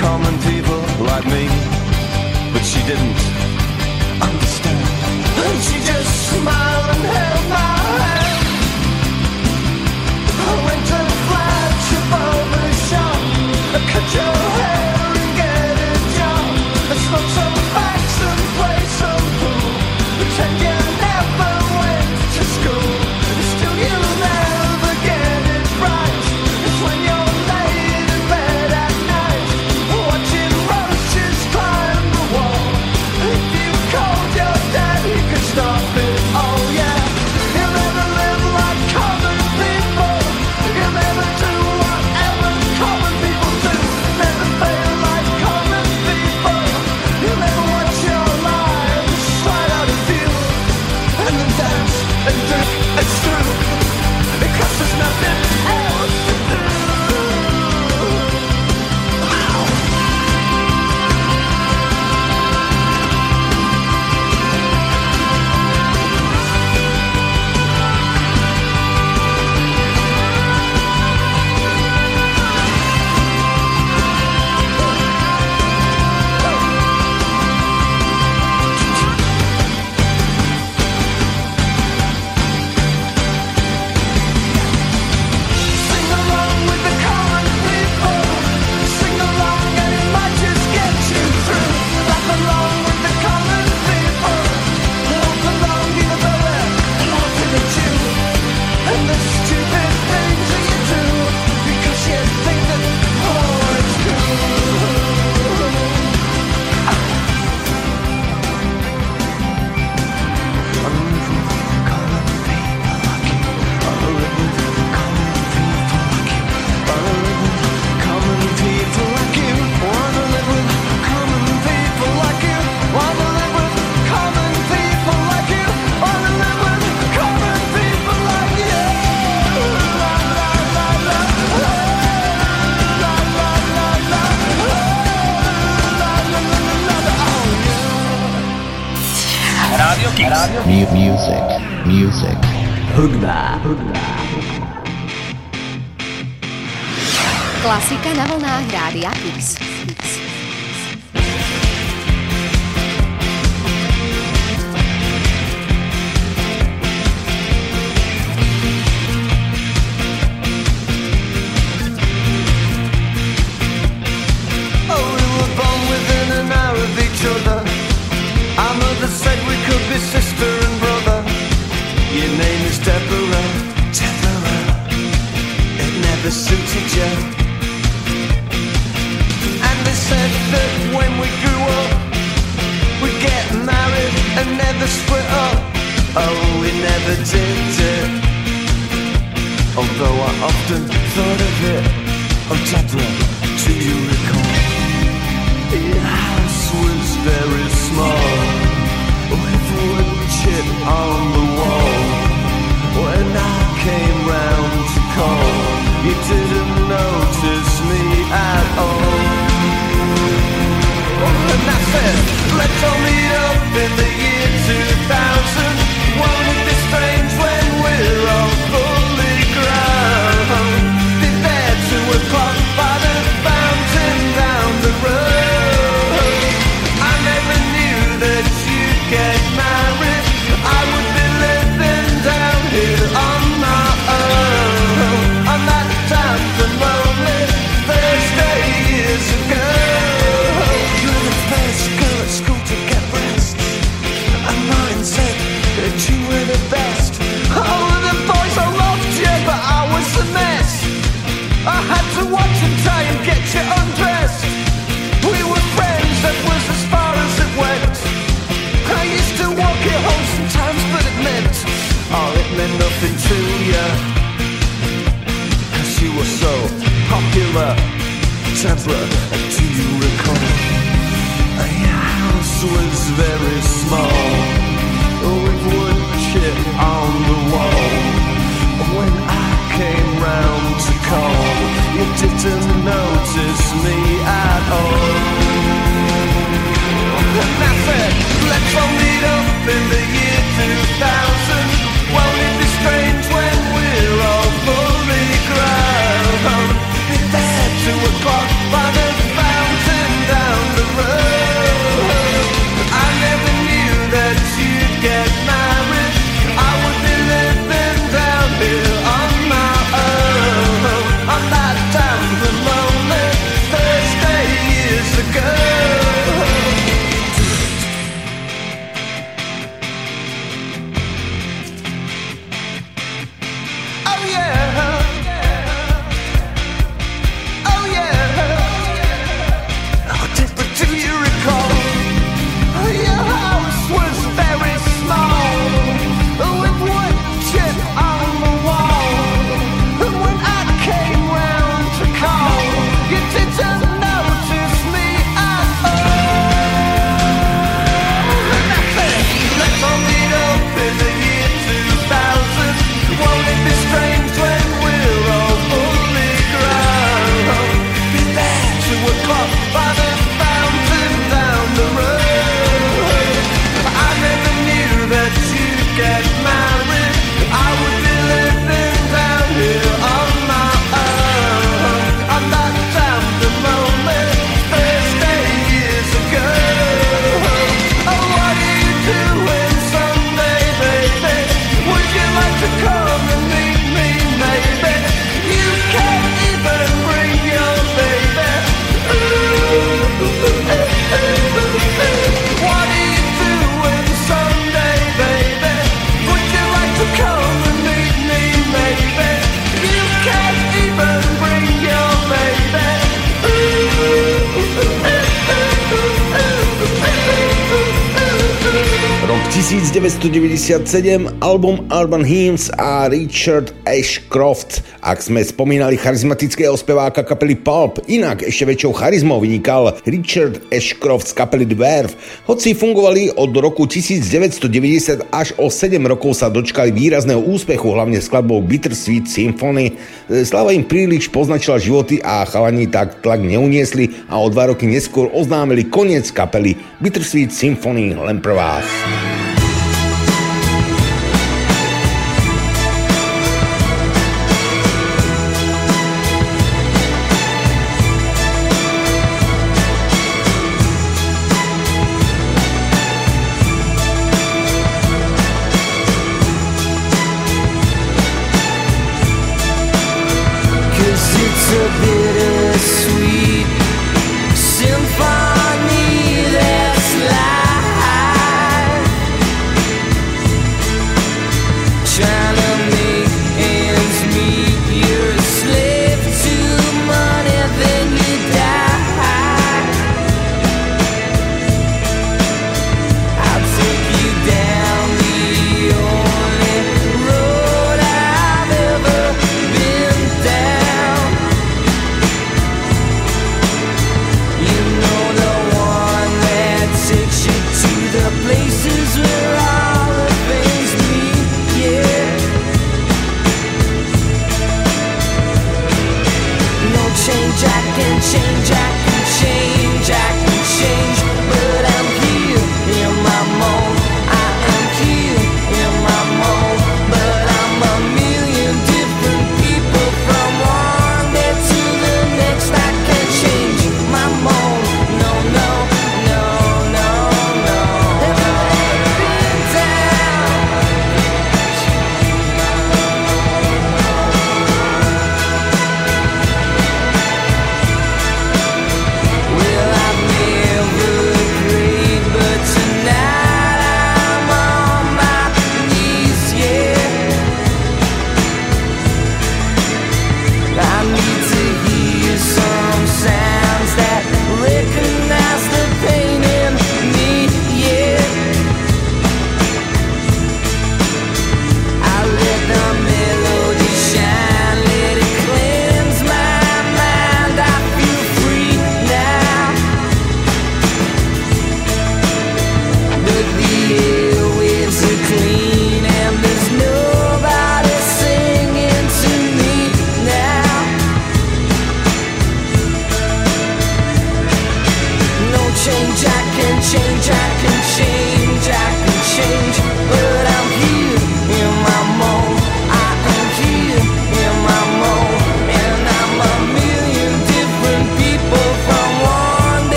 common people like me. But she didn't understand. And she just smiled and held my hand. I went and flashed above the shop. Cut your hair. 2007 album Urban Hymns a Richard Ashcroft. Ak sme spomínali charizmatického speváka kapely Pulp, inak ešte väčšou charizmou vynikal Richard Ashcroft z kapely The Hoci fungovali od roku 1990 až o 7 rokov sa dočkali výrazného úspechu, hlavne skladbou Bittersweet Symphony. Slava im príliš poznačila životy a chalani tak tlak neuniesli a o dva roky neskôr oznámili koniec kapely Bittersweet Symphony len prvá. Yeah.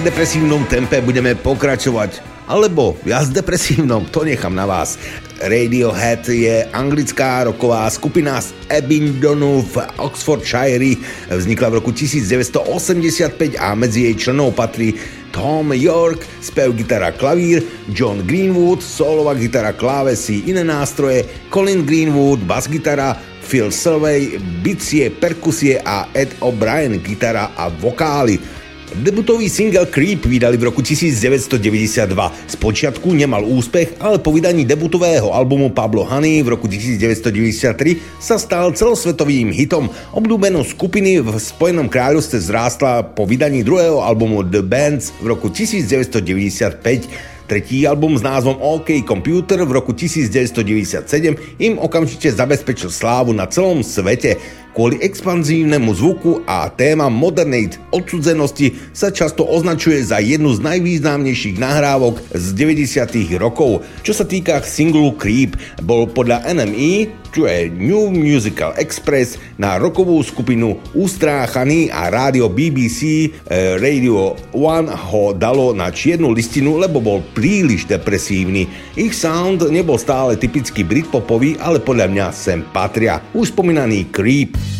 Mierne depresívnom tempe budeme pokračovať. Alebo viac depresívnom, to nechám na vás. Radiohead je anglická roková skupina z Abingdonu v Oxfordshire. Vznikla v roku 1985 a medzi jej členov patrí Tom York, spev gitara klavír, John Greenwood, solová gitara klávesy, iné nástroje, Colin Greenwood, bas gitara, Phil Selvey, bicie, perkusie a Ed O'Brien, gitara a vokály. Debutový single Creep vydali v roku 1992. Spočiatku nemal úspech, ale po vydaní debutového albumu Pablo Honey v roku 1993 sa stal celosvetovým hitom. Obľúbenosť skupiny v Spojenom kráľovstve zrástla po vydaní druhého albumu The Bands v roku 1995 Tretí album s názvom OK Computer v roku 1997 im okamžite zabezpečil slávu na celom svete. Kvôli expanzívnemu zvuku a téma modernej odsudzenosti sa často označuje za jednu z najvýznamnejších nahrávok z 90. rokov. Čo sa týka singlu Creep, bol podľa NME, čo je New Musical Express, na rokovú skupinu ustráchaný a rádio BBC eh, Radio One ho dalo na čiernu listinu, lebo bol príliš depresívny. Ich sound nebol stále typicky britpopový, ale podľa mňa sem patria. Už spomínaný Creep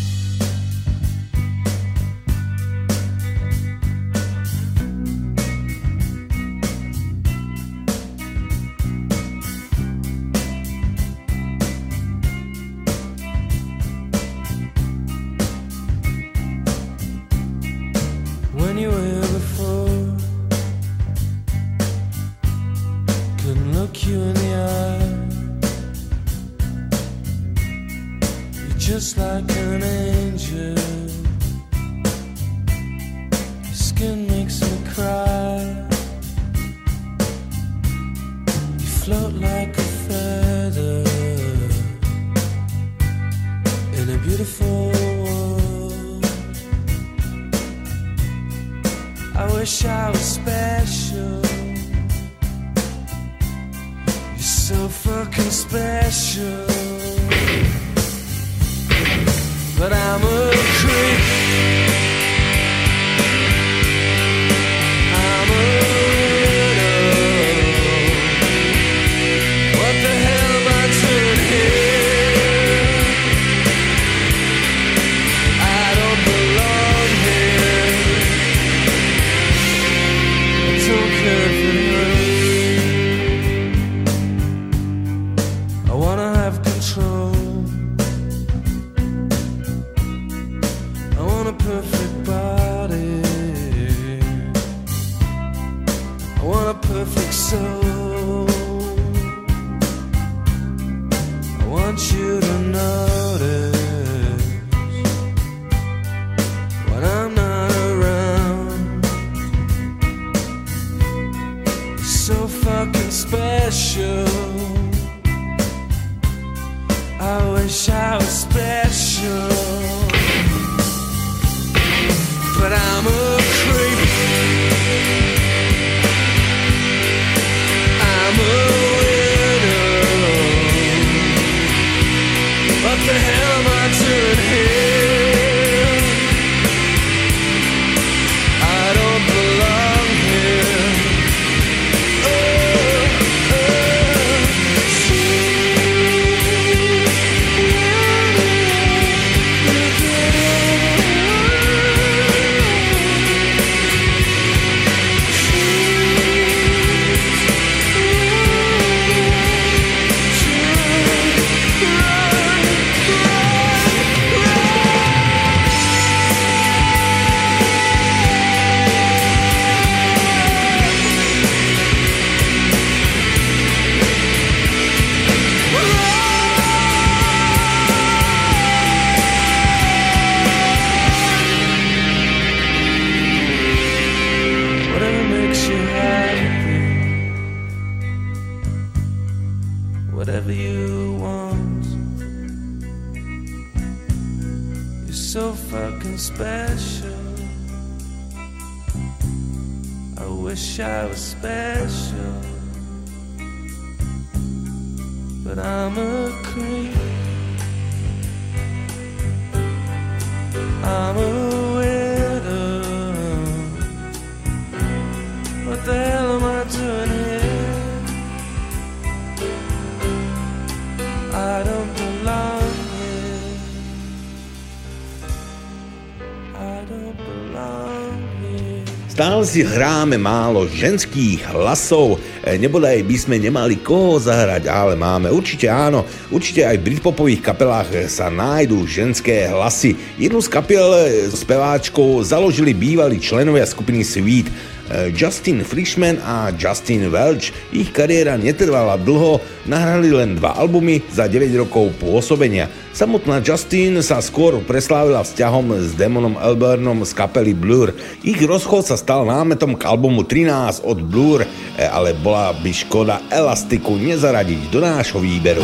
fucking special. I wish I was special, but I'm a creep. Stále si hráme málo ženských hlasov, e, nebodaj by sme nemali koho zahrať, ale máme. Určite áno, určite aj v britpopových kapelách sa nájdú ženské hlasy. Jednu z kapel s peváčkou založili bývalí členovia skupiny Sweet. Eh, Justin Frischman a Justin Welch. Ich kariéra netrvala dlho, nahrali len dva albumy za 9 rokov pôsobenia. Samotná Justin sa skôr preslávila vzťahom s Demonom Elbernom z kapely Blur. Ich rozchod sa stal námetom k albumu 13 od Blur, eh, ale bola by škoda elastiku nezaradiť do nášho výberu.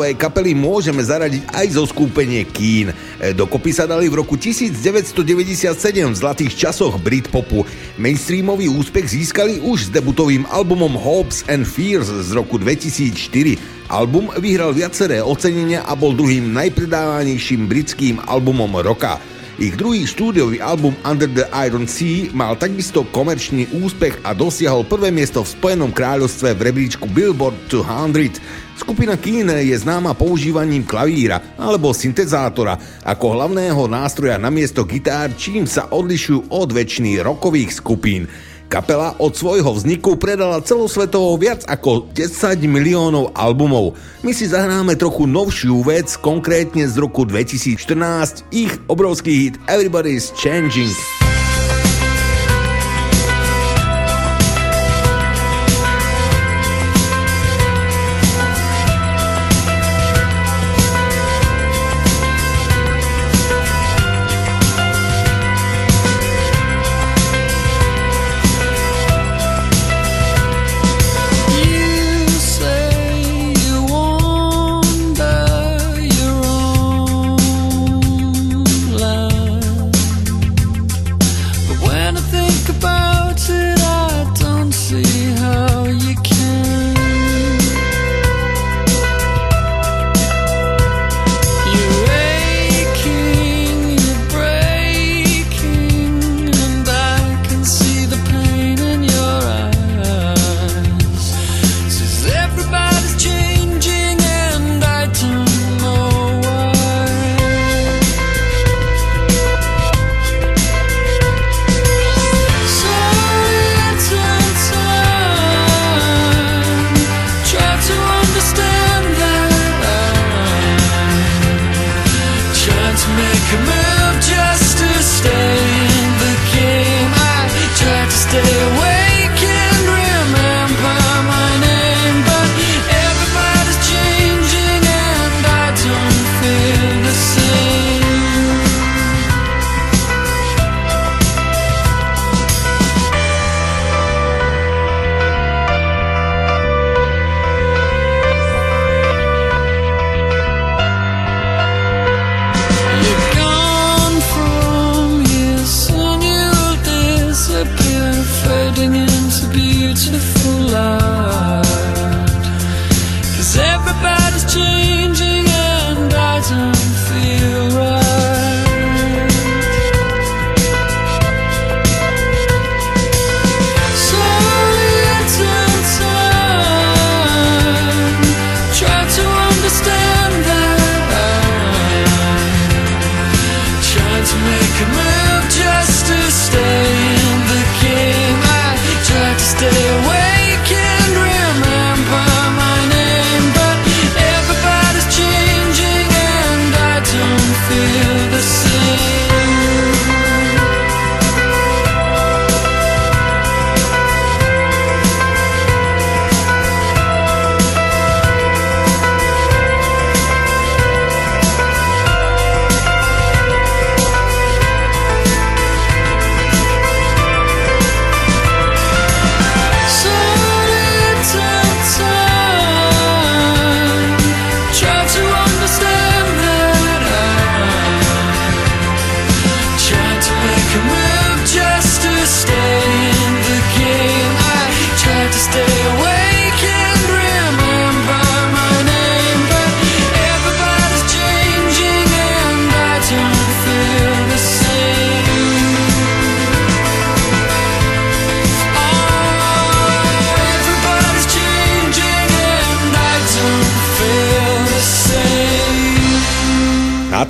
Popové kapely môžeme zaradiť aj zo skúpenie Keen. E, dokopy sa dali v roku 1997 v zlatých časoch Britpopu. Mainstreamový úspech získali už s debutovým albumom Hopes and Fears z roku 2004. Album vyhral viaceré ocenenia a bol druhým najpredávanejším britským albumom roka. Ich druhý štúdiový album Under the Iron Sea mal takisto komerčný úspech a dosiahol prvé miesto v Spojenom kráľovstve v rebríčku Billboard 200. Skupina Keen je známa používaním klavíra alebo syntezátora ako hlavného nástroja namiesto gitár, čím sa odlišujú od väčšiny rokových skupín. Kapela od svojho vzniku predala celosvetovo viac ako 10 miliónov albumov. My si zahráme trochu novšiu vec, konkrétne z roku 2014, ich obrovský hit Everybody's Changing.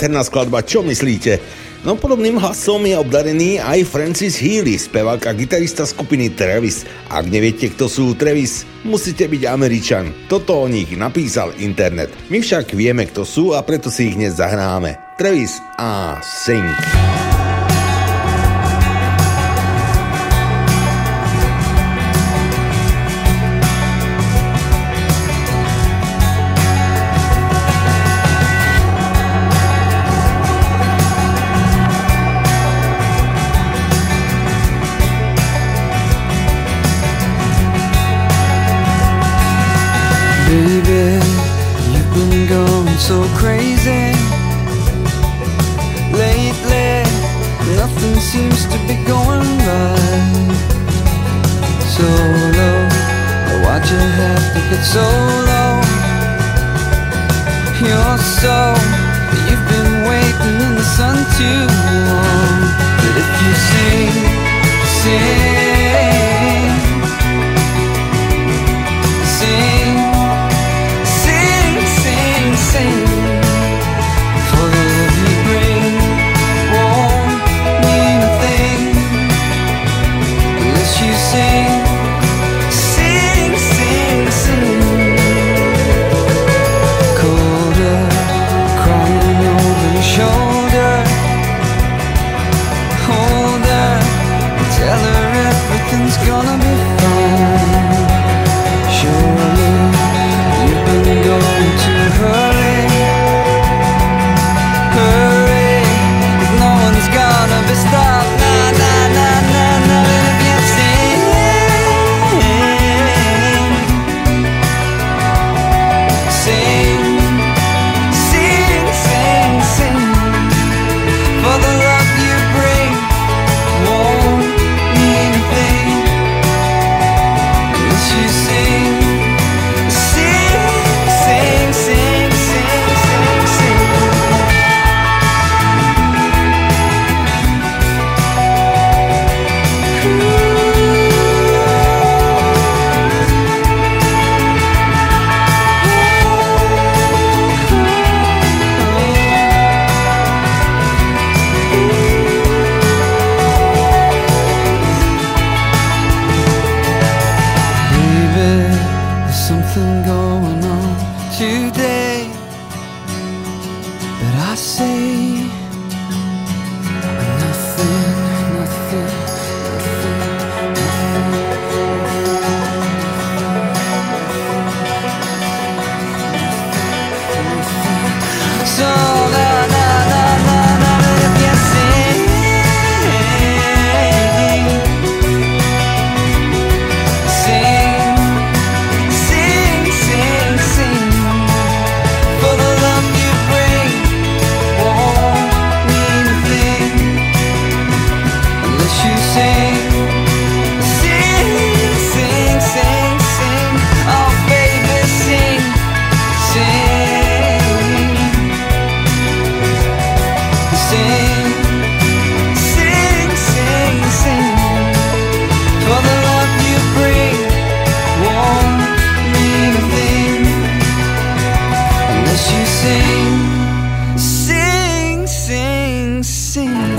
nádherná skladba, čo myslíte? No podobným hlasom je obdarený aj Francis Healy, spevák a gitarista skupiny Travis. Ak neviete, kto sú Travis, musíte byť Američan. Toto o nich napísal internet. My však vieme, kto sú a preto si ich dnes zahráme. Travis a Sing.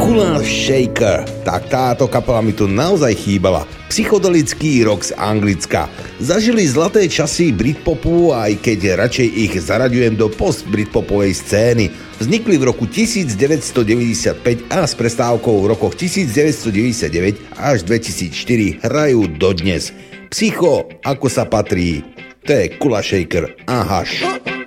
Hulan Shaker. Tak táto kapela mi tu naozaj chýbala. Psychodelický rock z Anglicka. Zažili zlaté časy Britpopu, aj keď radšej ich zaraďujem do post-Britpopovej scény. Vznikli v roku 1995 a s prestávkou v rokoch 1999 až 2004 hrajú dodnes. Psycho, ako sa patrí. To je Kula Shaker. Aha. Š-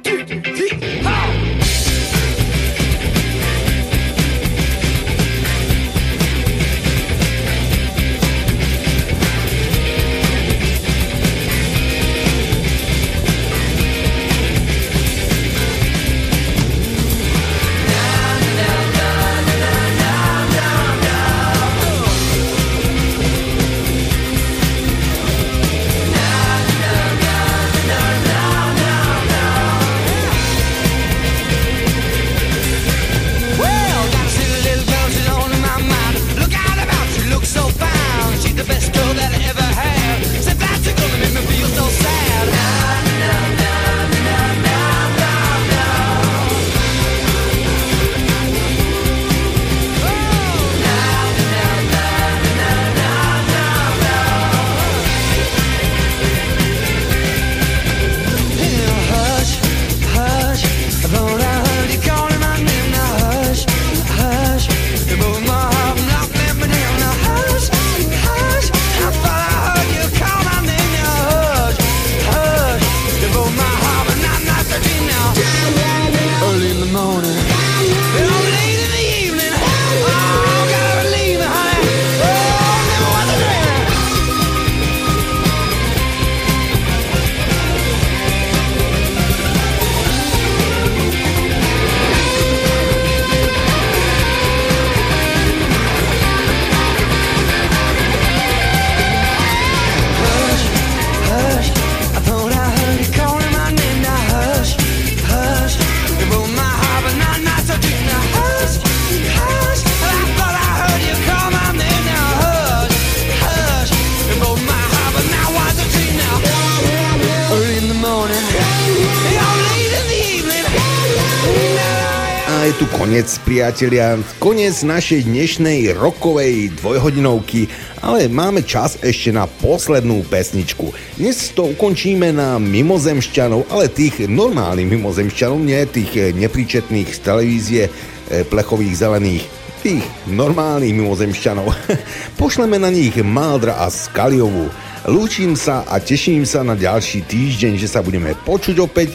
priatelia, koniec našej dnešnej rokovej dvojhodinovky, ale máme čas ešte na poslednú pesničku. Dnes to ukončíme na mimozemšťanov, ale tých normálnych mimozemšťanov, nie tých eh, nepríčetných z televízie eh, plechových zelených, tých normálnych mimozemšťanov. Pošleme na nich Maldra a Skaliovu. Lúčim sa a teším sa na ďalší týždeň, že sa budeme počuť opäť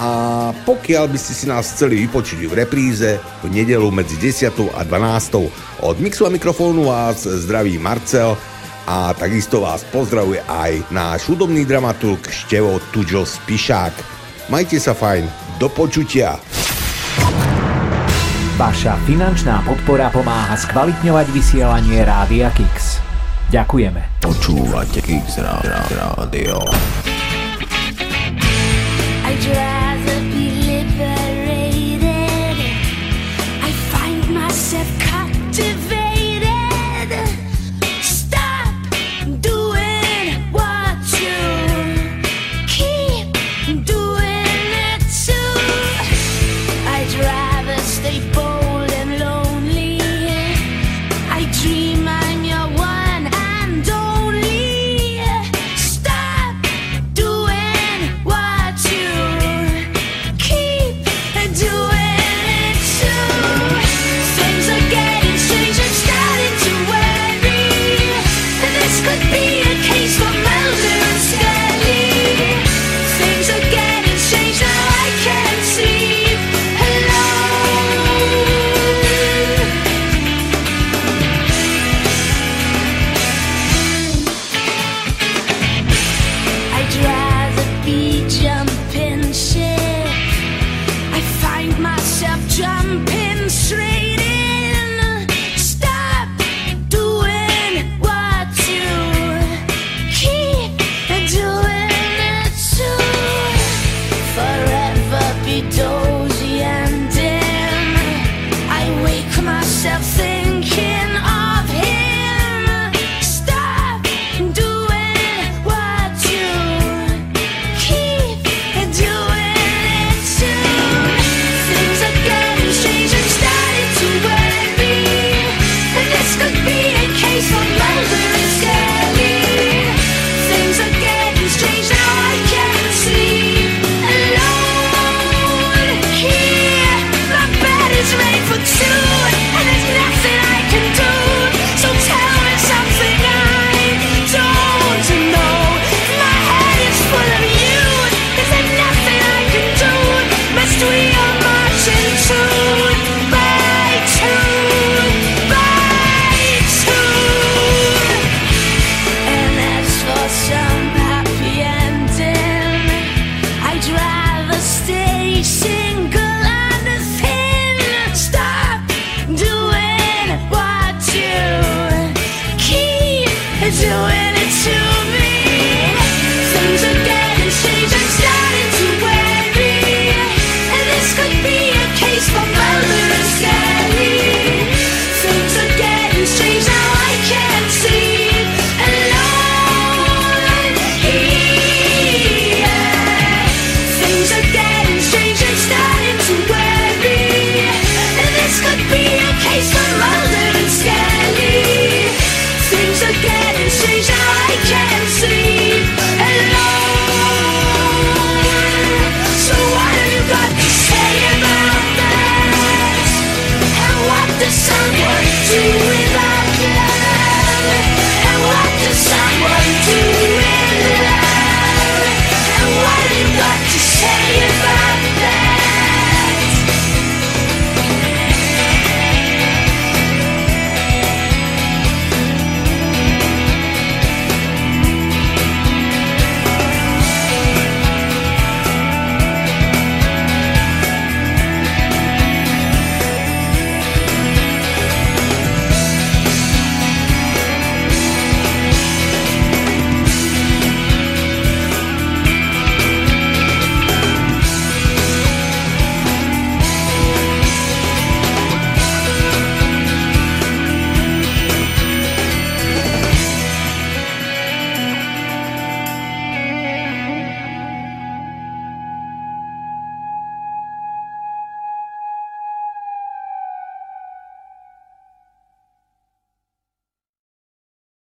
a pokiaľ by ste si nás chceli vypočuť v repríze v nedelu medzi 10. a 12. od mixu a mikrofónu vás zdraví Marcel a takisto vás pozdravuje aj náš hudobný dramaturg Števo Tuďo Spišák. Majte sa fajn, do počutia. Vaša finančná podpora pomáha skvalitňovať vysielanie Rádia Kix. Ďakujeme. Počúvate Kix Rádio. I'd rather